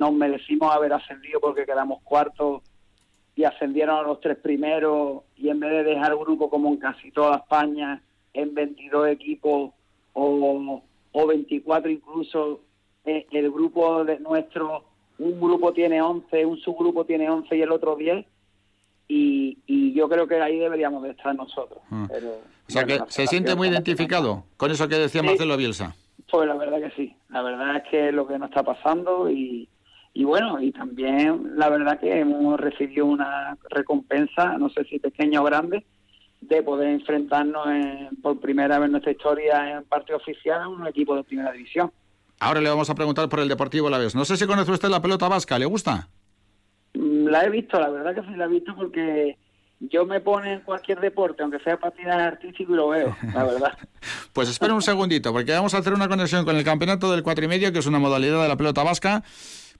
nos merecimos haber ascendido porque quedamos cuartos y ascendieron a los tres primeros y en vez de dejar grupo como en casi toda España en 22 equipos o, o 24 incluso eh, el grupo de nuestro un grupo tiene 11 un subgrupo tiene 11 y el otro 10 y, y yo creo que ahí deberíamos de estar nosotros Ah. pero O sea que bueno, se siente muy identificado con eso que decía Sí. Marcelo Bielsa. Pues la verdad que sí, la verdad es que es lo que nos está pasando y, y bueno, y también la verdad que hemos recibido una recompensa, no sé si pequeña o grande, de poder enfrentarnos en- por primera vez en nuestra historia en parte oficial a un equipo de primera división. Ahora le vamos a preguntar por el Deportivo la vez. No sé si conoce usted la pelota vasca, ¿le gusta? Mm, La he visto, la verdad que sí la he visto porque yo me pone en cualquier deporte, aunque sea patinaje artístico y lo veo, la verdad. [LAUGHS] Pues espera un segundito, porque vamos a hacer una conexión con el campeonato del cuatro y medio, que es una modalidad de la pelota vasca,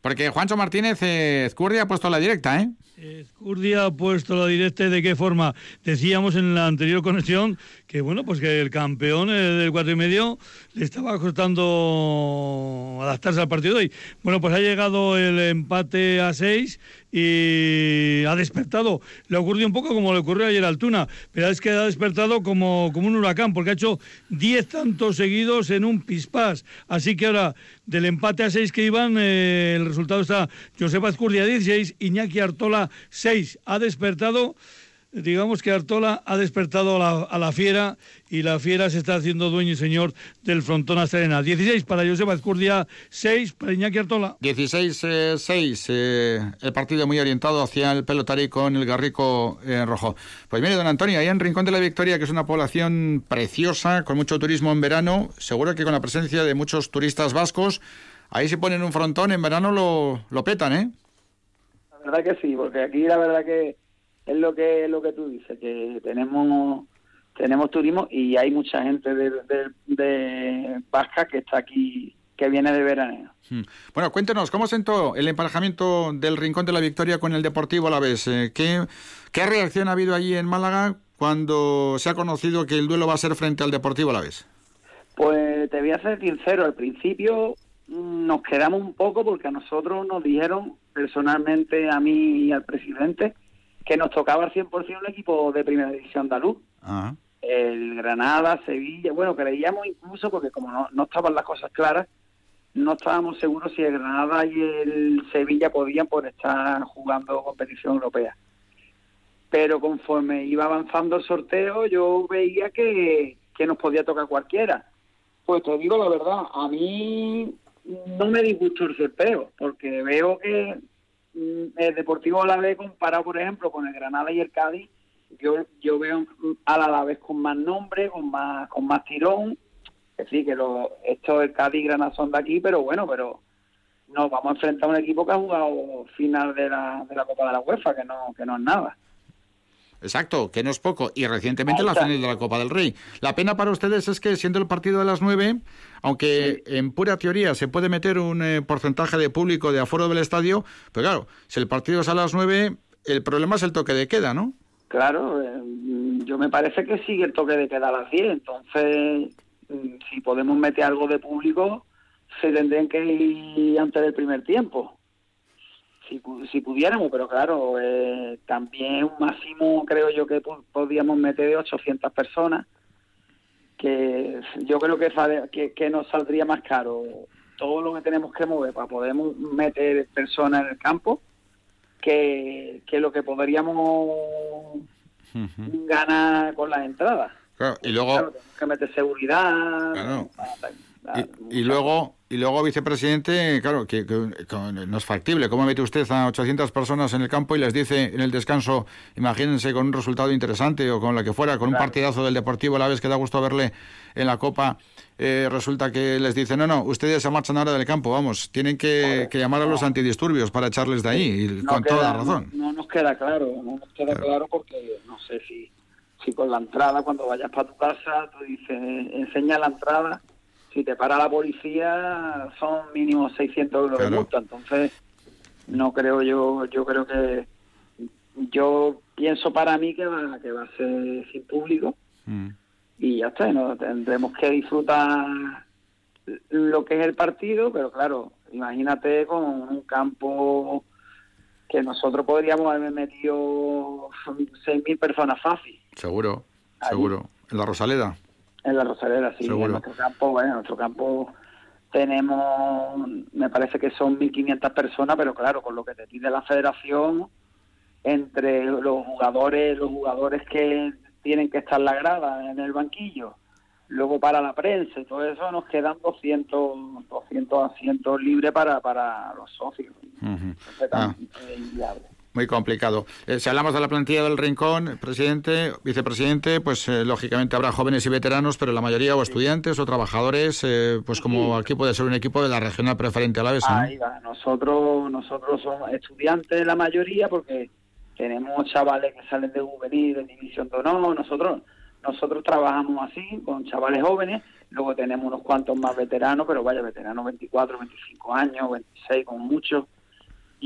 porque Juancho Martínez eh, ha puesto la directa, ¿eh? Escurdia ha puesto la directa de qué forma. Decíamos en la anterior conexión que bueno, pues que el campeón eh, del cuatro y medio le estaba costando adaptarse al partido de hoy. Bueno, pues ha llegado el empate a seis y ha despertado. Le ocurrió un poco como le ocurrió ayer a Altuna, pero es que ha despertado como, como un huracán, porque ha hecho 10 tantos seguidos en un pispás. Así que ahora, del empate a 6 que iban, eh, el resultado está Josefa Azcurdia 16, Iñaki Artola 6. Ha despertado, digamos que Artola ha despertado a la, a la fiera y la fiera se está haciendo dueño y señor del frontón Asterena. 16 para Josefa Azcurdia, 6 para Iñaki Artola. 16-6, eh, el partido muy orientado hacia el pelotari con el Garrico eh, rojo. Pues mire, don Antonio, ahí en Rincón de la Victoria, que es una población preciosa, con mucho turismo en verano, seguro que con la presencia de muchos turistas vascos, ahí si ponen un frontón, en verano lo, lo petan, ¿eh? La verdad que sí, porque aquí la verdad que es lo que lo que tú dices, que tenemos tenemos turismo y hay mucha gente de, de, de Vasca que está aquí, que viene de veraneo. Hmm. Bueno, cuéntenos, ¿cómo sentó el emparejamiento del Rincón de la Victoria con el Deportivo a la vez? Eh, ¿qué, ¿Qué reacción ha habido allí en Málaga cuando se ha conocido que el duelo va a ser frente al Deportivo a la vez? Pues te voy a ser sincero, al principio mm, nos quedamos un poco porque a nosotros nos dijeron personalmente, a mí y al presidente, que nos tocaba al 100% un equipo de primera división andaluz. Ah. el Granada, Sevilla, bueno, creíamos incluso, porque como no, no estaban las cosas claras, no estábamos seguros si el Granada y el Sevilla podían por estar jugando competición europea. Pero conforme iba avanzando el sorteo, yo veía que, que nos podía tocar cualquiera. Pues te digo la verdad, a mí no me disgustó el sorteo, porque veo que el Deportivo Alavés comparado, por ejemplo, con el Granada y el Cádiz, yo yo veo al Alavés con más nombre, con más con más tirón. Que sí, que lo, esto el Cádiz y Granada son de aquí, pero bueno, pero nos vamos a enfrentar a un equipo que ha jugado final de la, de la Copa de la UEFA, que no, que no es nada. Exacto, que no es poco. Y recientemente la final de la Copa del Rey. La pena para ustedes es que siendo el partido de las nueve, aunque en pura teoría se puede meter un eh, porcentaje de público de aforo del estadio, pero claro, si el partido es a las nueve, el problema es el toque de queda, ¿no? Claro, eh, yo me parece que sigue el toque de queda a las 10, entonces mm, si podemos meter algo de público, se tendrían que ir antes del primer tiempo si, si pudiéramos, pero claro, eh, también un máximo creo yo que podríamos meter de 800 personas, que yo creo que, que, nos saldría más caro todo lo que tenemos que mover para poder meter personas en el campo que, que lo que podríamos ganar con las entradas. y luego... tenemos que meter seguridad. Y, luego y luego, vicepresidente, claro, que, no es factible. ¿Cómo mete usted a 800 personas en el campo y les dice en el descanso, imagínense con un resultado interesante o con la que fuera, con un partidazo del Deportivo la vez que da gusto verle en la Copa, eh, resulta que les dice, no, no, ustedes se marchan ahora del campo, vamos, tienen que, llamar a los antidisturbios para echarles de ahí, con toda la razón. No, nos queda claro, no nos queda claro, porque no sé si, si con la entrada, cuando vayas para tu casa, tú dices, enseña la entrada si te para la policía son mínimo 600 euros de multa. Entonces, no creo yo, yo creo que yo pienso para mí que va, que va a ser sin público mm. y ya está, ¿no? tendremos que disfrutar lo que es el partido, pero claro, imagínate con un campo que nosotros podríamos haber metido 6.000 personas fácil. Seguro, seguro. En la Rosaleda. En la Rosaleda, sí. En nuestro campo, bueno, en nuestro campo tenemos, me parece que son 1.500 personas, pero claro, con lo que te pide la federación, entre los jugadores, los jugadores que tienen que estar la grada en el banquillo, luego para la prensa y todo eso, nos quedan 200, 200 asientos libres para, para los socios. Muy complicado. Eh, si hablamos de la plantilla del Rincón, presidente, vicepresidente, pues eh, lógicamente habrá jóvenes y veteranos, pero la mayoría o estudiantes o trabajadores, eh, pues como aquí puede ser un equipo de la regional preferente a la vez. Ahí va. Nosotros, nosotros somos estudiantes la mayoría porque tenemos chavales que salen de juvenil, de división de honor. Nosotros, nosotros trabajamos así con chavales jóvenes. Luego tenemos unos cuantos más veteranos, pero vaya, veteranos 24, 25 años, 26 con muchos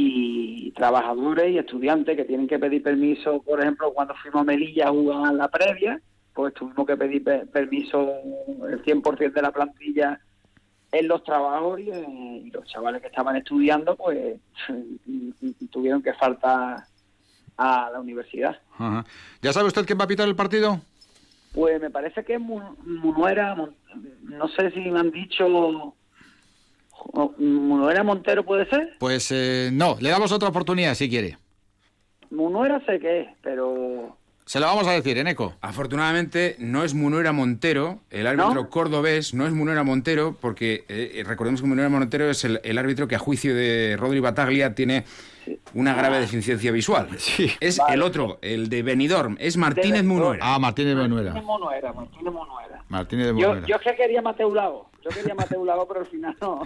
y trabajadores y estudiantes que tienen que pedir permiso, por ejemplo, cuando fuimos a Melilla a jugar la previa, pues tuvimos que pedir permiso el 100% de la plantilla en los trabajos eh, y, los chavales que estaban estudiando pues [LAUGHS] tuvieron que faltar a la universidad. ¿Ya sabe usted quién va a pitar el partido? Pues me parece que Munuera, no sé si me han dicho ¿Munuera Montero puede ser? Pues eh, no, le damos otra oportunidad si quiere. Munuera sé qué es, pero... Se lo vamos a decir, Eneco. Afortunadamente no es Munuera Montero, el árbitro cordobés no es Munuera Montero, porque eh, recordemos que Munuera Montero es el, árbitro que a juicio de Rodri Bataglia tiene una grave ah. deficiencia visual. Sí. Es el otro, el de Benidorm, es Martínez Munuera. Ah, Martínez Munuera. Martínez Munuera, Martínez Munuera. Martínez Munuera. Yo, yo es que quería Mateo Lago. Yo quería Mateo Lago, pero al final no.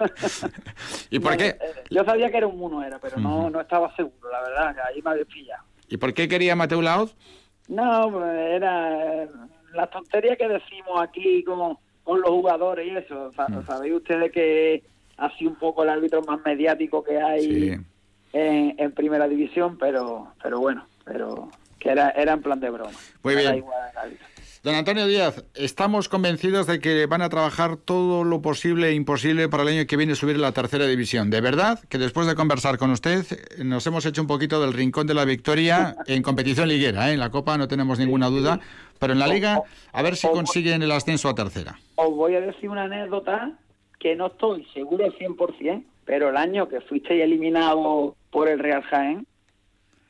[LAUGHS] ¿Y por qué? Eh, yo sabía que era un Muno, era, pero no, no estaba seguro, la verdad, que ahí me había pillado. ¿Y por qué quería Mateo Laoz? No, pues, era la tontería que decimos aquí con, con los jugadores y eso. Sabéis ustedes que sido un poco el árbitro más mediático que hay en, en, primera división, pero pero bueno, pero que era, era en plan de broma. Muy bien. Don Antonio Díaz, estamos convencidos de que van a trabajar todo lo posible e imposible para el año que viene subir a la tercera división. De verdad que después de conversar con usted nos hemos hecho un poquito del rincón de la victoria en competición liguera. ¿eh? En la Copa no tenemos ninguna duda, pero en la Liga a ver si consiguen el ascenso a tercera. Os voy a decir una anécdota que no estoy seguro al 100%, pero el año que fuisteis eliminado por el Real Jaén,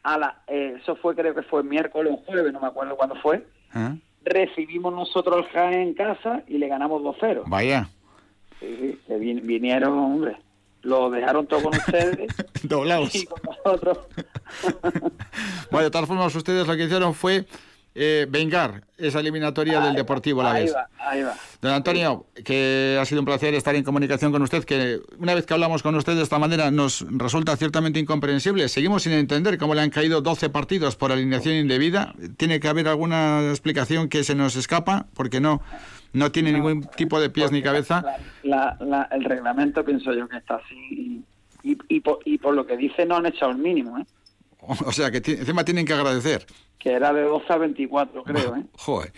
a la, eh, eso fue creo que fue miércoles o jueves, no me acuerdo cuándo fue, ¿Ah? recibimos nosotros el Jaén en casa y le ganamos 2-0. Vaya, Sí, sí, que vin- vinieron, hombre, lo dejaron todo con ustedes [LAUGHS] doblados. y con nosotros. [LAUGHS] Bueno, de todas formas, ustedes lo que hicieron fue eh, vengar esa eliminatoria del Deportivo la ahí vez. va, ahí va. Don Antonio, que ha sido un placer estar en comunicación con usted, que una vez que hablamos con usted de esta manera nos resulta ciertamente incomprensible. Seguimos sin entender cómo le han caído 12 partidos por alineación indebida. Tiene que haber alguna explicación que se nos escapa, porque no, no tiene ningún tipo de pies ni cabeza. La- la- el reglamento pienso yo que está así y, y, y por, y por lo que dice no han echado el mínimo, ¿eh? [LAUGHS] O sea, que encima tienen que agradecer. que era de 12 a 24 creo, ¿eh? Joder,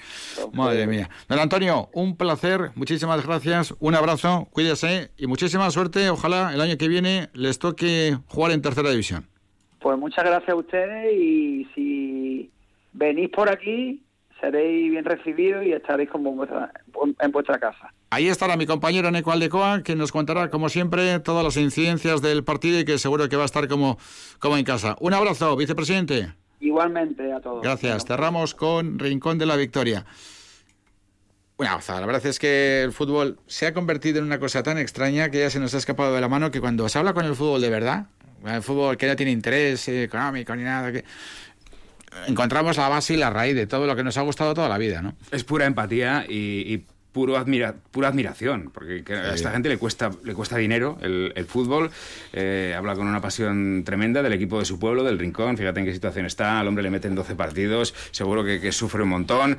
madre mía. Don Antonio, un placer, muchísimas gracias, un abrazo, cuídese y muchísima suerte. Ojalá el año que viene les toque jugar en tercera división. Pues muchas gracias a ustedes y si venís por aquí seréis bien recibidos y estaréis como en vuestra, en vuestra casa. Ahí estará mi compañero Neco Aldecoa, que nos contará, como siempre, todas las incidencias del partido y que seguro que va a estar como, como en casa. Un abrazo, vicepresidente. Igualmente a todos. Gracias. Cerramos con Rincón de la Victoria. Una gozada. La verdad es que el fútbol se ha convertido en una cosa tan extraña que ya se nos ha escapado de la mano que cuando se habla con el fútbol de verdad, el fútbol que no tiene interés económico ni nada, que encontramos la base y la raíz de todo lo que nos ha gustado toda la vida, ¿no? Es pura empatía y, y puro admira, pura admiración, porque que a esta gente le cuesta, le cuesta dinero el, el fútbol. Eh, habla con una pasión tremenda del equipo de su pueblo, del Rincón. Fíjate en qué situación está. Al hombre le meten 12 partidos. Seguro que, que sufre un montón.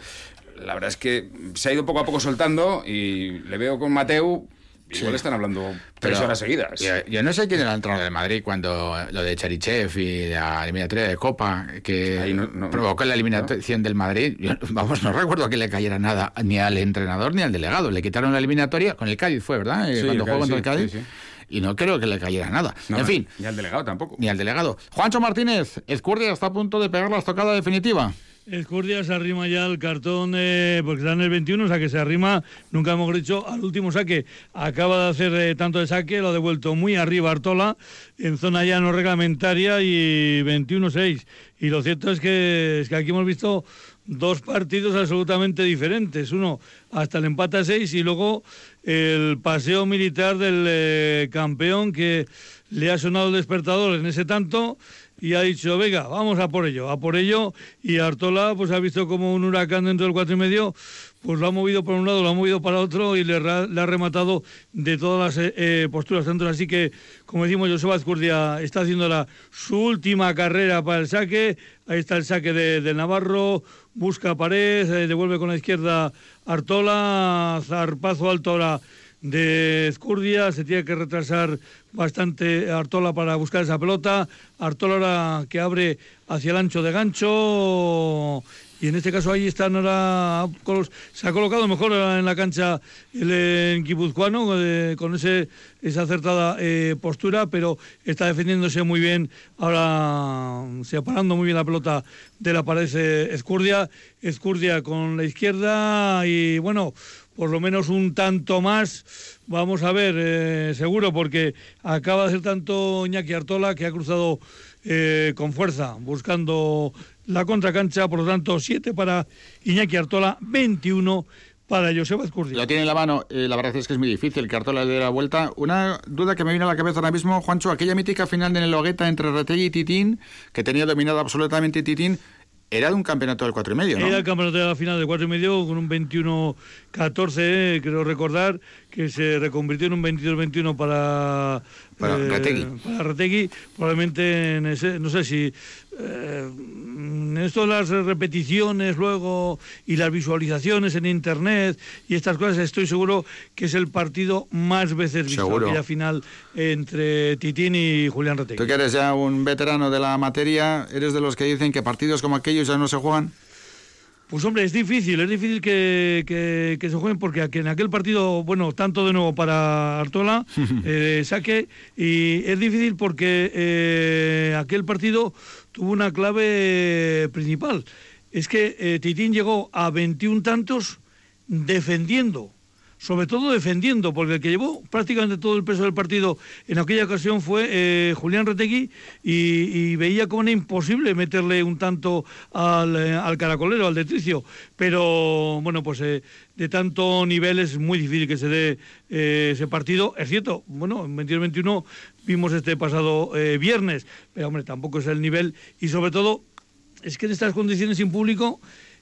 La verdad es que se ha ido poco a poco soltando y le veo con Mateu. Igual están hablando tres Pero horas seguidas. Yo, yo no sé quién era el entrenador del Madrid cuando lo de Cherichev y la eliminatoria de Copa que Ahí no- no- provocó la eliminación del Madrid. Yo, vamos, no recuerdo que le cayera nada ni al entrenador ni al delegado. Le quitaron la eliminatoria con el Cádiz, fue, ¿verdad? Eh, Sí, cuando jugó contra el Cádiz. sí, Y no creo que le cayera nada. No, en fin, Ni al delegado tampoco. ni al delegado. Juancho Martínez, Ezcurdia está a punto de pegar la estocada definitiva. Escurdia se arrima ya el cartón eh, porque está en el 21, o sea que se arrima, nunca hemos dicho, al último saque. Acaba de hacer eh, tanto de saque, lo ha devuelto muy arriba Artola, en zona ya no reglamentaria y 21-6. Y lo cierto es que, es que aquí hemos visto dos partidos absolutamente diferentes. Uno hasta el empate a 6 y luego el paseo militar del eh, campeón que le ha sonado el despertador en ese tanto y ha dicho, venga, vamos a por ello, a por ello, y Artola pues ha visto como un huracán dentro del cuatro y medio, pues lo ha movido por un lado, lo ha movido para otro y le, ha rematado de todas las eh, eh, posturas dentro. Así que, como decimos, Joseba Azcurdia está haciendo la, su última carrera para el saque, ahí está el saque de, de Navarro, busca pared, eh, devuelve con la izquierda Artola, zarpazo alto ahora de Escurdia, se tiene que retrasar bastante Artola para buscar esa pelota, Artola ahora que abre hacia el ancho de gancho y en este caso ahí están ahora se ha colocado mejor en la cancha el guipuzcoano eh, con ese esa acertada eh, postura pero está defendiéndose muy bien ahora separando muy bien la pelota de la pared eh, Escurdia Escurdia con la izquierda y bueno por lo menos un tanto más. Vamos a ver, seguro, porque acaba de hacer tanto Iñaki Artola que ha cruzado con fuerza, buscando la contracancha. Por lo tanto, 7 para Iñaki Artola, 21 para Joseba Escurdia. Lo tiene en la mano, eh, la verdad es que es muy difícil que Artola le dé la vuelta. Una duda que me viene a la cabeza ahora mismo, Juancho, aquella mítica final de el Logueta entre Retegui y Titín, que tenía dominado absolutamente Titín, era de un campeonato del cuatro y medio, ¿no? Era el campeonato de la final de cuatro y medio con un 21-14, eh, creo recordar, que se reconvirtió en un 22-21 para, Para Retegui. para Retegui. Probablemente, en ese, no sé si eh, esto de las repeticiones luego y las visualizaciones en internet y estas cosas, estoy seguro que es el partido más veces visto, Seguro. aquella final entre Titín y Julián Retegui. Tú que eres ya un veterano de la materia, ¿eres de los que dicen que partidos como aquellos ya no se juegan? Pues hombre, es difícil, es difícil que, que- que se jueguen porque en aquel partido, bueno, tanto de nuevo para Artola, [LAUGHS] eh, saque, y es difícil porque eh, aquel partido tuvo una clave principal. Es que eh, Titín llegó a 21 tantos defendiendo. Sobre todo defendiendo, porque el que llevó prácticamente todo el peso del partido en aquella ocasión fue eh, Julián Retegui y, veía como era imposible meterle un tanto al, eh, al caracolero, al detricio. Pero bueno, pues de tanto nivel es muy difícil que se dé ese partido. Es cierto, bueno, en 22-21 vimos este pasado viernes, pero hombre, tampoco es el nivel. Y sobre todo es que en estas condiciones sin público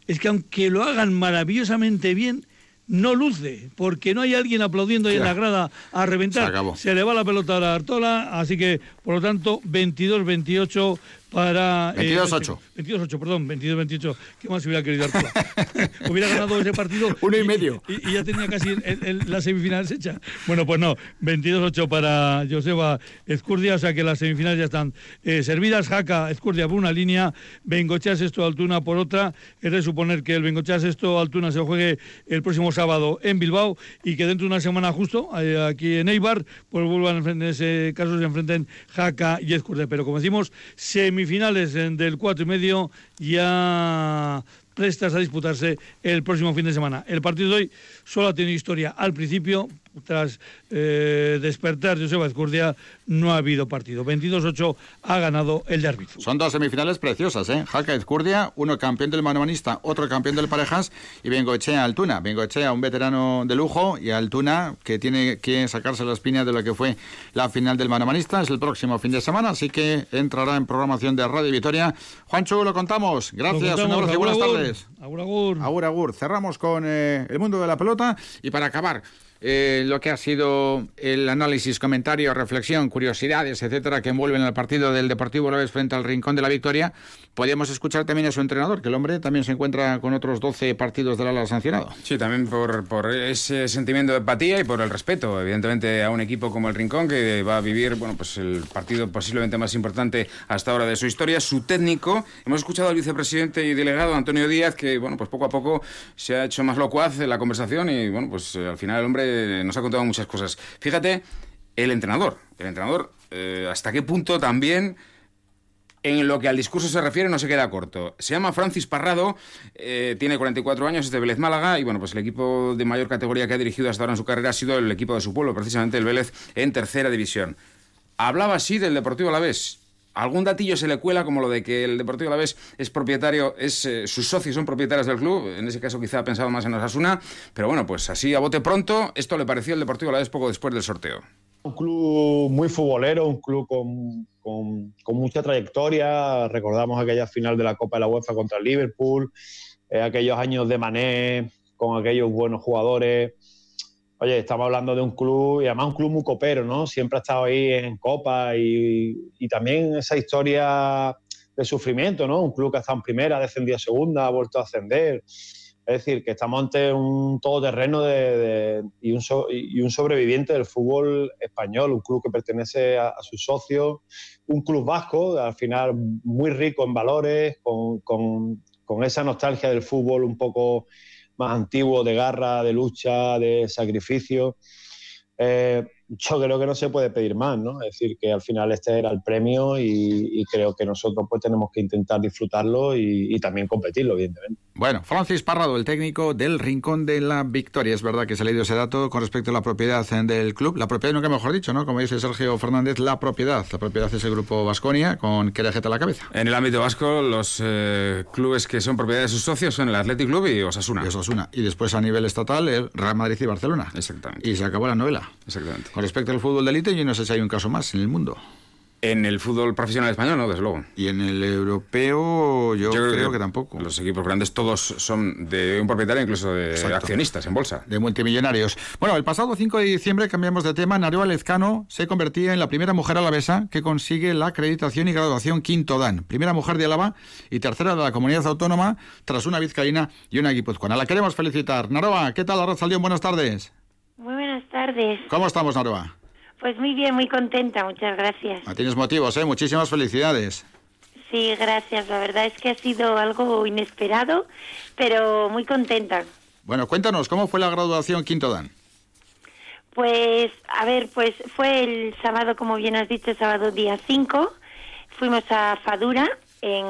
es que aunque lo hagan maravillosamente bien, no luce, porque no hay alguien aplaudiendo ahí en la grada a reventar. Se, Se le va la pelota a la Artola, así que, por lo tanto, 22-28 para... 22-8. Eh, 22-8, perdón, 22-28. ¿Qué más hubiera querido Arturo? [LAUGHS] hubiera ganado ese partido. [LAUGHS] Uno y, medio. Y, ya tenía casi la semifinal hecha. Bueno, pues no, 22-8 para Joseba Escurdia, o sea que las semifinales ya están eh, servidas. Jaca, Escurdia por una línea, Bengochea Sexto Altuna por otra. Es de suponer que el Bengochea Sexto Altuna se juegue el próximo sábado en Bilbao y que dentro de una semana justo, eh, aquí en Eibar, pues vuelvan en ese caso se enfrenten Jaca y Escurdia. Pero como decimos, semifinales semifinales del cuatro y medio ya prestas a disputarse el próximo fin de semana. El partido de hoy solo ha tenido historia al principio, tras eh, despertar Joseba Ezcurdia, no ha habido partido. 22-8 ha ganado el de Son dos semifinales preciosas, ¿eh? Jaca Ezcurdia, uno campeón del manomanista, otro campeón del parejas, y Bengoechea Altuna. Bengoechea, un veterano de lujo, y Altuna, que tiene que sacarse la espina de lo que fue la final del manomanista, es el próximo fin de semana, así que entrará en programación de Radio Vitoria. Juancho, lo contamos. Gracias, un abrazo y buenas tardes. Agur, agur. Agur, agur. Cerramos con eh, el mundo de la pelota, y para acabar eh, lo que ha sido el análisis, comentario, reflexión, curiosidades, etcétera, que envuelven al partido del Deportivo Alavés frente al Rincón de la Victoria, podríamos escuchar también a su entrenador, que el hombre también se encuentra con otros 12 partidos del ala sancionado. Sí, también por, por ese sentimiento de empatía y por el respeto, evidentemente, a un equipo como el Rincón, que va a vivir bueno, pues el partido posiblemente más importante hasta ahora de su historia. Su técnico, hemos escuchado al vicepresidente y delegado Antonio Díaz, que bueno, pues poco a poco se ha hecho más locuaz la conversación y bueno, pues al final el hombre eh, nos ha contado muchas cosas. Fíjate, el entrenador, el entrenador, eh, hasta qué punto también en lo que al discurso se refiere no se queda corto. Se llama Francis Parrado, eh, tiene 44 años, es de Vélez Málaga y bueno, pues el equipo de mayor categoría que ha dirigido hasta ahora en su carrera ha sido el equipo de su pueblo, precisamente el Vélez en tercera división. Hablaba así del Deportivo Alavés algún datillo se le cuela, como lo de que el Deportivo Alavés es propietario, es, eh, sus socios son propietarios del club, en ese caso quizá ha pensado más en Osasuna, pero bueno, pues así a bote pronto, esto le pareció al Deportivo Alavés poco después del sorteo. Un club muy futbolero, un club con, con, mucha trayectoria, recordamos aquella final de la Copa de la UEFA contra el Liverpool, eh, aquellos años de Mané, con aquellos buenos jugadores, oye, estamos hablando de un club, y además un club muy copero, ¿no? Siempre ha estado ahí en Copa y, también esa historia de sufrimiento, ¿no? Un club que ha estado en primera, descendido a segunda, ha vuelto a ascender. Es decir, que estamos ante un todoterreno de, y, un y, un sobreviviente del fútbol español, un club que pertenece a, sus socios, un club vasco, al final muy rico en valores, con, con esa nostalgia del fútbol un poco más antiguo de garra, de lucha, de sacrificio. Eh, yo creo que no se puede pedir más, ¿no? Es decir, que al final este era el premio y, creo que nosotros pues tenemos que intentar disfrutarlo y, también competirlo, evidentemente. Bueno, Francis Parrado, el técnico del Rincón de la Victoria. Es verdad que se ha leído ese dato con respecto a la propiedad del club. La propiedad, nunca mejor dicho, ¿no? Como dice Sergio Fernández, la propiedad. La propiedad es el grupo Vasconia con Querejeta a la cabeza. En el ámbito vasco, los eh, clubes que son propiedad de sus socios son el Athletic Club y Osasuna. Y Osasuna. Y después a nivel estatal, el Real Madrid y Barcelona. Exactamente. Y se acabó la novela. Exactamente respecto al fútbol de élite, yo no sé si hay un caso más en el mundo. En el fútbol profesional español, no, desde luego. Y en el europeo, yo, creo, que, tampoco. Los equipos grandes todos son de un propietario, incluso de accionistas en bolsa. De multimillonarios. Bueno, el pasado 5 de diciembre cambiamos de tema. Naroa Lezcano se convertía en la primera mujer alavesa que consigue la acreditación y graduación quinto dan. Primera mujer de Álava y tercera de la comunidad autónoma, tras una vizcaína y una guipuzcoana. La queremos felicitar. Naroa, ¿qué tal, Arrasalión? Buenas tardes. Muy buenas tardes. ¿Cómo estamos, Naroa? Pues muy bien, muy contenta, muchas gracias. Ah, tienes motivos, ¿eh? Muchísimas felicidades. Sí, gracias. La verdad es que ha sido algo inesperado, pero muy contenta. Bueno, cuéntanos, ¿cómo fue la graduación Quinto Dan? Pues, a ver, pues fue el sábado, como bien has dicho, sábado día 5. Fuimos a Fadura, en,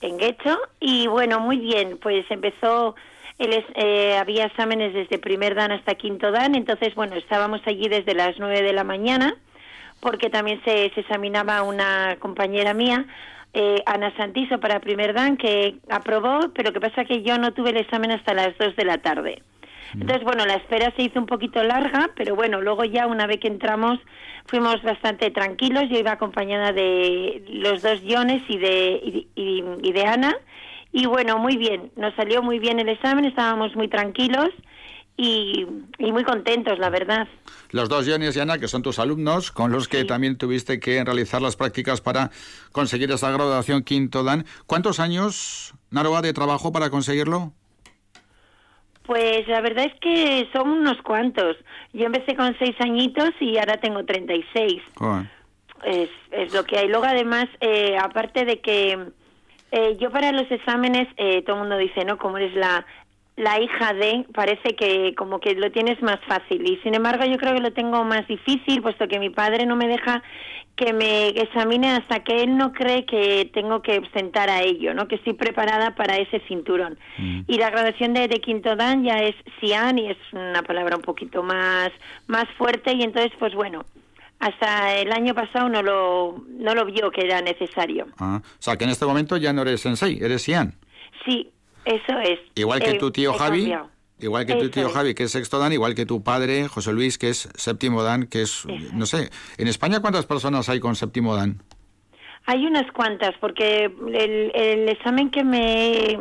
en Guecho, y bueno, muy bien, pues empezó él eh, había exámenes desde primer dan hasta quinto dan, entonces, bueno, estábamos allí desde las nueve de la mañana, porque también se, se examinaba una compañera mía, eh, Ana Santiso, para primer dan, que aprobó, pero que pasa que yo no tuve el examen hasta las dos de la tarde. Entonces, bueno, la espera se hizo un poquito larga, pero bueno, luego ya una vez que entramos fuimos bastante tranquilos. Yo iba acompañada de los dos Jones y de, y, y de Ana. Y bueno, muy bien, nos salió muy bien el examen, estábamos muy tranquilos y, muy contentos, la verdad. Los dos, Jones y Ana, que son tus alumnos, con los que también tuviste que realizar las prácticas para conseguir esa graduación quinto dan. ¿Cuántos años, Naroa, de trabajo para conseguirlo? Pues la verdad es que son unos cuantos. Yo empecé con seis añitos y ahora tengo 36. Joder. Es, es lo que hay. Luego, además, eh, aparte de que eh, yo para los exámenes, eh, todo el mundo dice, ¿no? Como eres la, la hija de, parece que como que lo tienes más fácil. Y sin embargo, yo creo que lo tengo más difícil, puesto que mi padre no me deja que me examine hasta que él no cree que tengo que sentar a ello, ¿no? Que estoy preparada para ese cinturón. Y la graduación de, de, quinto dan ya es Sian y es una palabra un poquito más, más fuerte y entonces, pues bueno, hasta el año pasado no lo, no lo vio que era necesario. Ah, o sea, que en este momento ya no eres sensei, eres Sian. Sí, eso es. Igual que tu tío Javi. Igual que tu tío Javi, que es sexto dan, igual que tu padre, José Luis, que es séptimo dan, que es, no sé, ¿en España cuántas personas hay con séptimo dan? Hay unas cuantas, porque el, el examen que me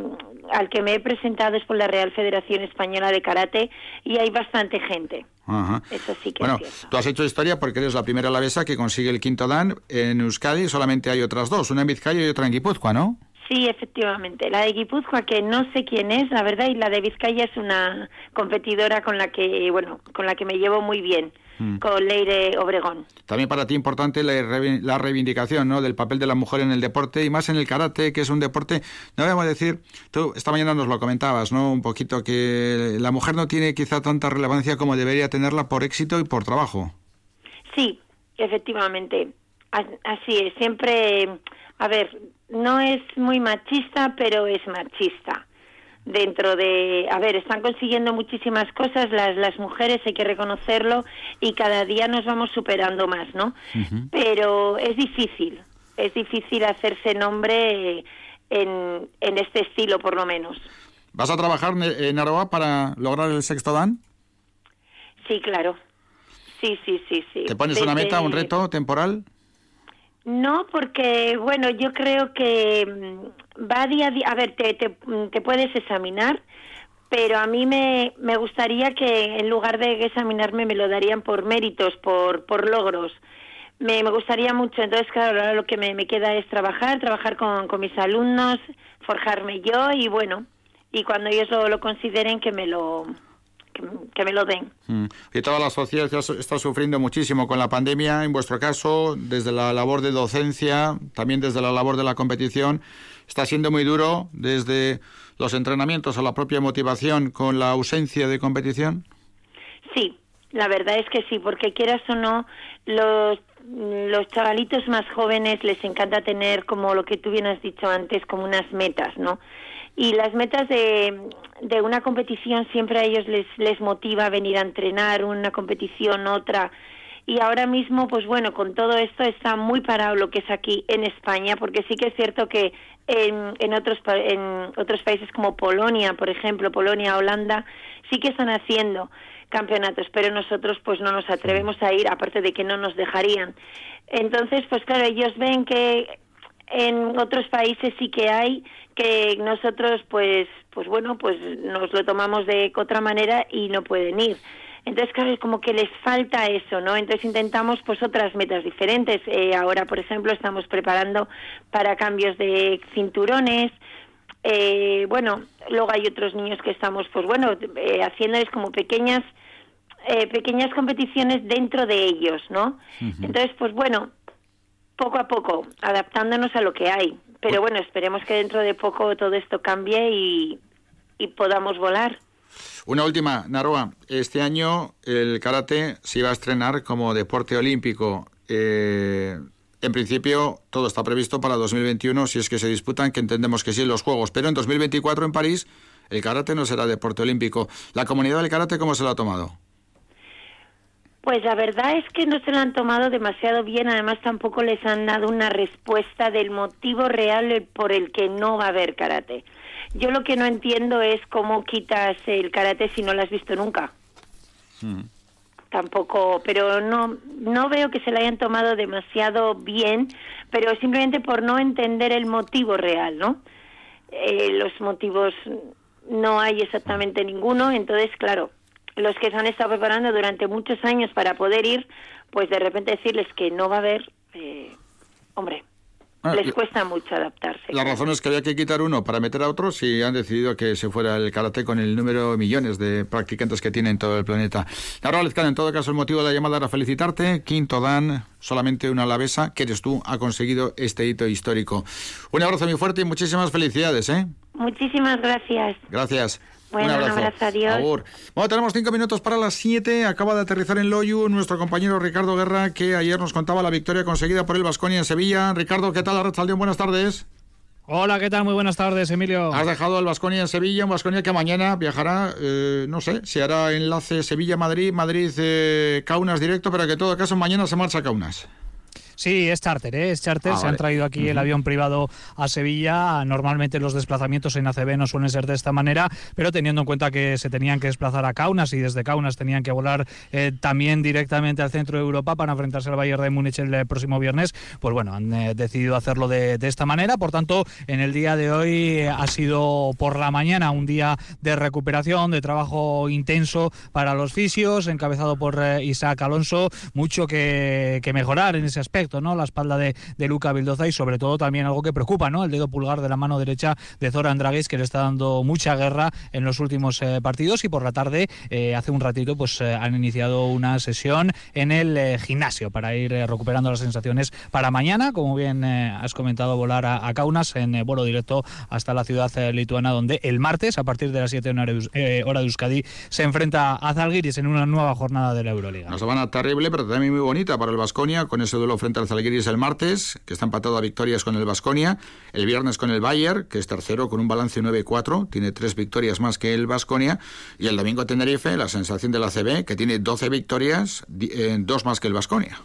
al que me he presentado es por la Real Federación Española de Karate y hay bastante gente. Ajá. Eso sí que bueno, es tú has hecho historia porque eres la primera alavesa que consigue el quinto dan. En Euskadi solamente hay otras dos, una en Vizcaya y otra en Guipúzcoa, ¿no? Sí, efectivamente. La de Guipúzcoa, que no sé quién es, la verdad, y la de Vizcaya es una competidora con la que, bueno, con la que me llevo muy bien, Mm. con Leire Obregón. También para ti importante la, reivindicación ¿no? del papel de la mujer en el deporte y más en el karate, que es un deporte, no debemos decir, tú esta mañana nos lo comentabas, ¿no? Un poquito que la mujer no tiene quizá tanta relevancia como debería tenerla por éxito y por trabajo. Sí, efectivamente. As- Así es. Siempre, a ver, no es muy machista, pero es machista. Dentro de, a ver, están consiguiendo muchísimas cosas las, las mujeres, hay que reconocerlo, y cada día nos vamos superando más, ¿no? Pero es difícil, es difícil hacerse nombre en, en este estilo, por lo menos. ¿Vas a trabajar en Aroa para lograr el sexto dan? Sí, claro. Sí, sí, sí, sí. ¿Te pones una meta, un reto temporal? No, porque, bueno, yo creo que mm, va día a día. A ver, te, te, mm, te puedes examinar, pero a mí me, me gustaría que en lugar de examinarme me lo darían por méritos, por, por logros. Me, me gustaría mucho. Entonces, claro, ahora lo que me, me queda es trabajar, trabajar con, con mis alumnos, forjarme yo y, bueno, y cuando ellos lo, lo consideren, que me lo, que, que me lo den. Mm. Y toda la sociedad está sufriendo muchísimo con la pandemia, en vuestro caso, desde la labor de docencia, también desde la labor de la competición. Está siendo muy duro desde los entrenamientos a la propia motivación con la ausencia de competición. Sí, la verdad es que sí, porque quieras o no, los, los chavalitos más jóvenes les encanta tener, como lo que tú bien has dicho antes, como unas metas, ¿no? Y las metas de, de una competición siempre a ellos les, les motiva venir a entrenar, una competición, otra. Y ahora mismo, pues bueno, con todo esto está muy parado lo que es aquí en España, porque sí que es cierto que en, en, otros, en otros países como Polonia, por ejemplo, Polonia, Holanda, sí que están haciendo campeonatos, pero nosotros pues no nos atrevemos a ir, aparte de que no nos dejarían. Entonces, pues claro, ellos ven que en otros países sí que hay, que nosotros pues, pues bueno, pues nos lo tomamos de otra manera y no pueden ir. Entonces, claro, es como que les falta eso, ¿no? Entonces intentamos pues otras metas diferentes. Eh, ahora, por ejemplo, estamos preparando para cambios de cinturones. Eh, bueno, luego hay otros niños que estamos, pues bueno, eh, haciéndoles como pequeñas, eh, pequeñas competiciones dentro de ellos, ¿no? Entonces, pues bueno, poco a poco, adaptándonos a lo que hay. Pero bueno, esperemos que dentro de poco todo esto cambie y, y podamos volar. Una última, Naroa. Este año el karate se iba a estrenar como deporte olímpico. Eh, en principio, todo está previsto para 2021, si es que se disputan, que entendemos que sí, los Juegos. Pero en 2024 en París el karate no será deporte olímpico. ¿La comunidad del karate cómo se lo ha tomado? Pues la verdad es que no se lo han tomado demasiado bien, además tampoco les han dado una respuesta del motivo real por el que no va a haber karate. Yo lo que no entiendo es cómo quitas el karate si no lo has visto nunca. Mm. Tampoco, pero no no veo que se lo hayan tomado demasiado bien, pero simplemente por no entender el motivo real, ¿no? Eh, los motivos no hay exactamente ninguno, entonces claro, los que se han estado preparando durante muchos años para poder ir, pues de repente decirles que no va a haber, eh, hombre, Ah, les cuesta mucho adaptarse. La razón es que había que quitar uno para meter a otros y han decidido que se fuera el karate con el número de millones de practicantes que tiene en todo el planeta. Laura Lezcano, en todo caso, el motivo de la llamada era felicitarte. Quinto Dan, solamente una alavesa, que eres tú, ha conseguido este hito histórico. Un abrazo muy fuerte y muchísimas felicidades, ¿eh? Muchísimas gracias. Gracias. Bueno, un abrazo, adiós. Agur. Bueno, tenemos cinco minutos para las siete. Acaba de aterrizar en Loyu nuestro compañero Ricardo Guerra, que ayer nos contaba la victoria conseguida por el Vasconia en Sevilla. Ricardo, ¿qué tal? Arrachaldeón, buenas tardes. Hola, ¿qué tal? Muy buenas tardes, Emilio. Has dejado al Vasconia en Sevilla, un Vasconia que mañana viajará, eh, no sé, si hará enlace Sevilla-Madrid, Madrid-Kaunas directo, pero que en todo caso mañana se marcha a Kaunas. Sí, es charter, ¿eh? es charter. Ah, Se vale. han traído aquí el avión privado a Sevilla. Normalmente los desplazamientos en ACB no suelen ser de esta manera, pero teniendo en cuenta que se tenían que desplazar a Kaunas y desde Kaunas tenían que volar eh, también directamente al centro de Europa para enfrentarse al Bayern de Múnich el eh, próximo viernes, pues bueno, han eh, decidido hacerlo de, de esta manera. Por tanto, en el día de hoy ha sido por la mañana un día de recuperación, de trabajo intenso para los fisios, encabezado por Isaac Alonso. Mucho que, que mejorar en ese aspecto, ¿no? La espalda de, de Luca Vildoza y sobre todo también algo que preocupa, ¿no? El dedo pulgar de la mano derecha de Zoran Dragic que le está dando mucha guerra en los últimos eh, partidos y por la tarde, eh, hace un ratito, pues eh, han iniciado una sesión en el eh, gimnasio para ir eh, recuperando las sensaciones para mañana, como bien eh, has comentado, volar a, a Kaunas en vuelo directo hasta la ciudad lituana donde el martes, a partir de las 7 hora de, Euskadi, se enfrenta a Zalgiris en una nueva jornada de la Euroliga. Una semana terrible, pero también muy bonita para el Vasconia, con ese duelo frente al Zalgiris el martes, que está empatado a victorias con el Vasconia. El viernes con el Bayern, que es tercero con un balance 9-4, tiene tres victorias más que el Vasconia. Y el domingo Tenerife, la sensación del ACB, que tiene 12 victorias, eh, dos más que el Vasconia.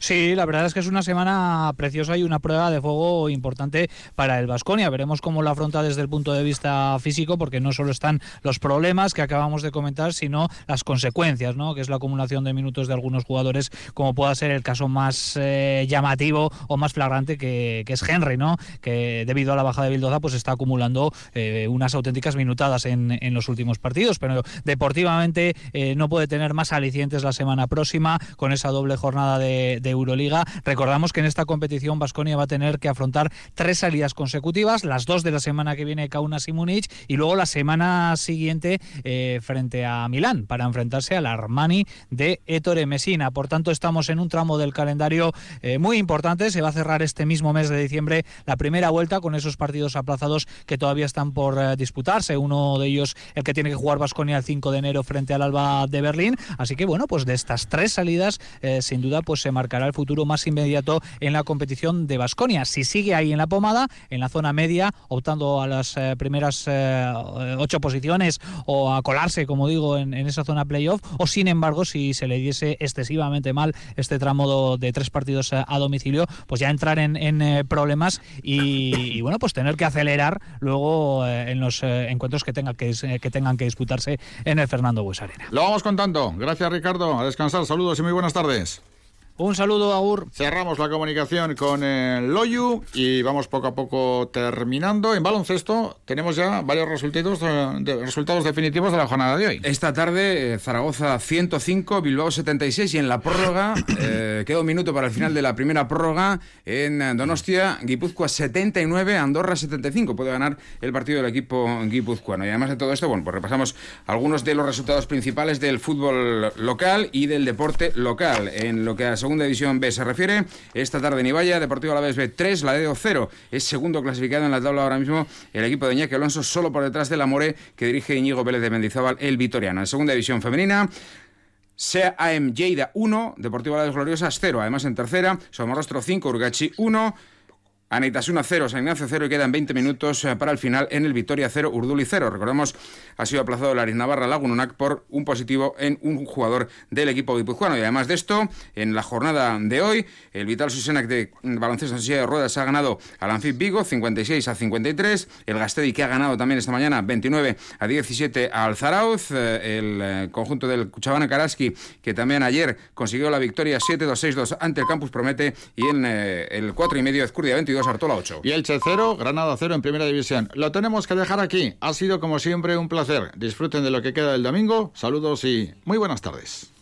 Sí, la verdad es que es una semana preciosa y una prueba de fuego importante para el Vasconia. Veremos cómo lo afronta desde el punto de vista físico, porque no solo están los problemas que acabamos de comentar, sino las consecuencias, ¿no? que es la acumulación de minutos de algunos jugadores, como pueda ser el caso más eh, llamativo o más flagrante que, es Henry, ¿no? que debido a la baja de Bildoza pues está acumulando eh, unas auténticas minutadas en, los últimos partidos, pero deportivamente eh, no puede tener más alicientes la semana próxima con esa doble jornada de Euroliga. Recordamos que en esta competición Vasconia va a tener que afrontar tres salidas consecutivas, las dos de la semana que viene Kaunas y Múnich y luego la semana siguiente eh, frente a Milán para enfrentarse al Armani de Ettore Messina. Por tanto, estamos en un tramo del calendario eh, muy importante. Se va a cerrar este mismo mes de diciembre la primera vuelta con esos partidos aplazados que todavía están por eh, disputarse. Uno de ellos, el que tiene que jugar Vasconia el 5 de enero frente al Alba de Berlín. Así que, bueno, pues de estas tres salidas, sin duda, pues se marcará el futuro más inmediato en la competición de Vasconia. Si sigue ahí en la pomada, en la zona media, optando a las eh, primeras eh, ocho posiciones o a colarse, como digo, en, esa zona playoff, o sin embargo, si se le diese excesivamente mal este tramo de tres partidos eh, a domicilio, pues ya entrar en, en, problemas y, bueno, pues tener que acelerar luego en los encuentros que, tenga que, que tengan que disputarse en el Fernando Bues Arena. Lo vamos contando. Gracias, Ricardo. A descansar. Saludos y muy buenas tardes. Un saludo, Agur. Cerramos la comunicación con el Loyu y vamos poco a poco terminando. En baloncesto tenemos ya varios resultados, eh, de- resultados definitivos de la jornada de hoy. Esta tarde, eh, Zaragoza 105, Bilbao 76 y en la prórroga, [COUGHS] eh, queda un minuto para el final de la primera prórroga, en eh, Donostia, Guipúzcoa 79, Andorra 75. Puede ganar el partido del equipo guipuzcoano. Y además de todo esto, bueno, pues repasamos algunos de los resultados principales del fútbol local y del deporte local. En lo que a segunda división B se refiere, esta tarde en Ibaya, Deportivo Alavés B 3, la Dedo 0. Es segundo clasificado en la tabla ahora mismo el equipo de Iñaki Alonso, solo por detrás de la More que dirige Íñigo Vélez de Mendizábal, el Vitoriano. En segunda división femenina, SEAM Lleida 1, Deportivo Alavés Gloriosas 0. Además en tercera, Somorrostro 5, Urgachi 1. Anaitasuna 0, San Ignacio 0 y quedan 20 minutos eh, para el final en el Vitoria 0, Urduli 0. Recordemos, ha sido aplazado Aris Navarra Lagununac por un positivo en un jugador del equipo guipuzcoano. Y además de esto, en la jornada de hoy, el Vital Susenac de baloncesto en silla de ruedas ha ganado al Anfib Vigo 56 a 53. El Gastedi que ha ganado también esta mañana 29 a 17 al Zarauz. Eh, el eh, conjunto del Cuchabana Karaski que también ayer consiguió la victoria 7-2-6-2 ante el Campus Promete y en el 4 y medio Ezcurdia 22 Artola 8. Y Elche 0, Granada 0 en primera división. Lo tenemos que dejar aquí. Ha sido como siempre un placer. Disfruten de lo que queda del domingo. Saludos y muy buenas tardes.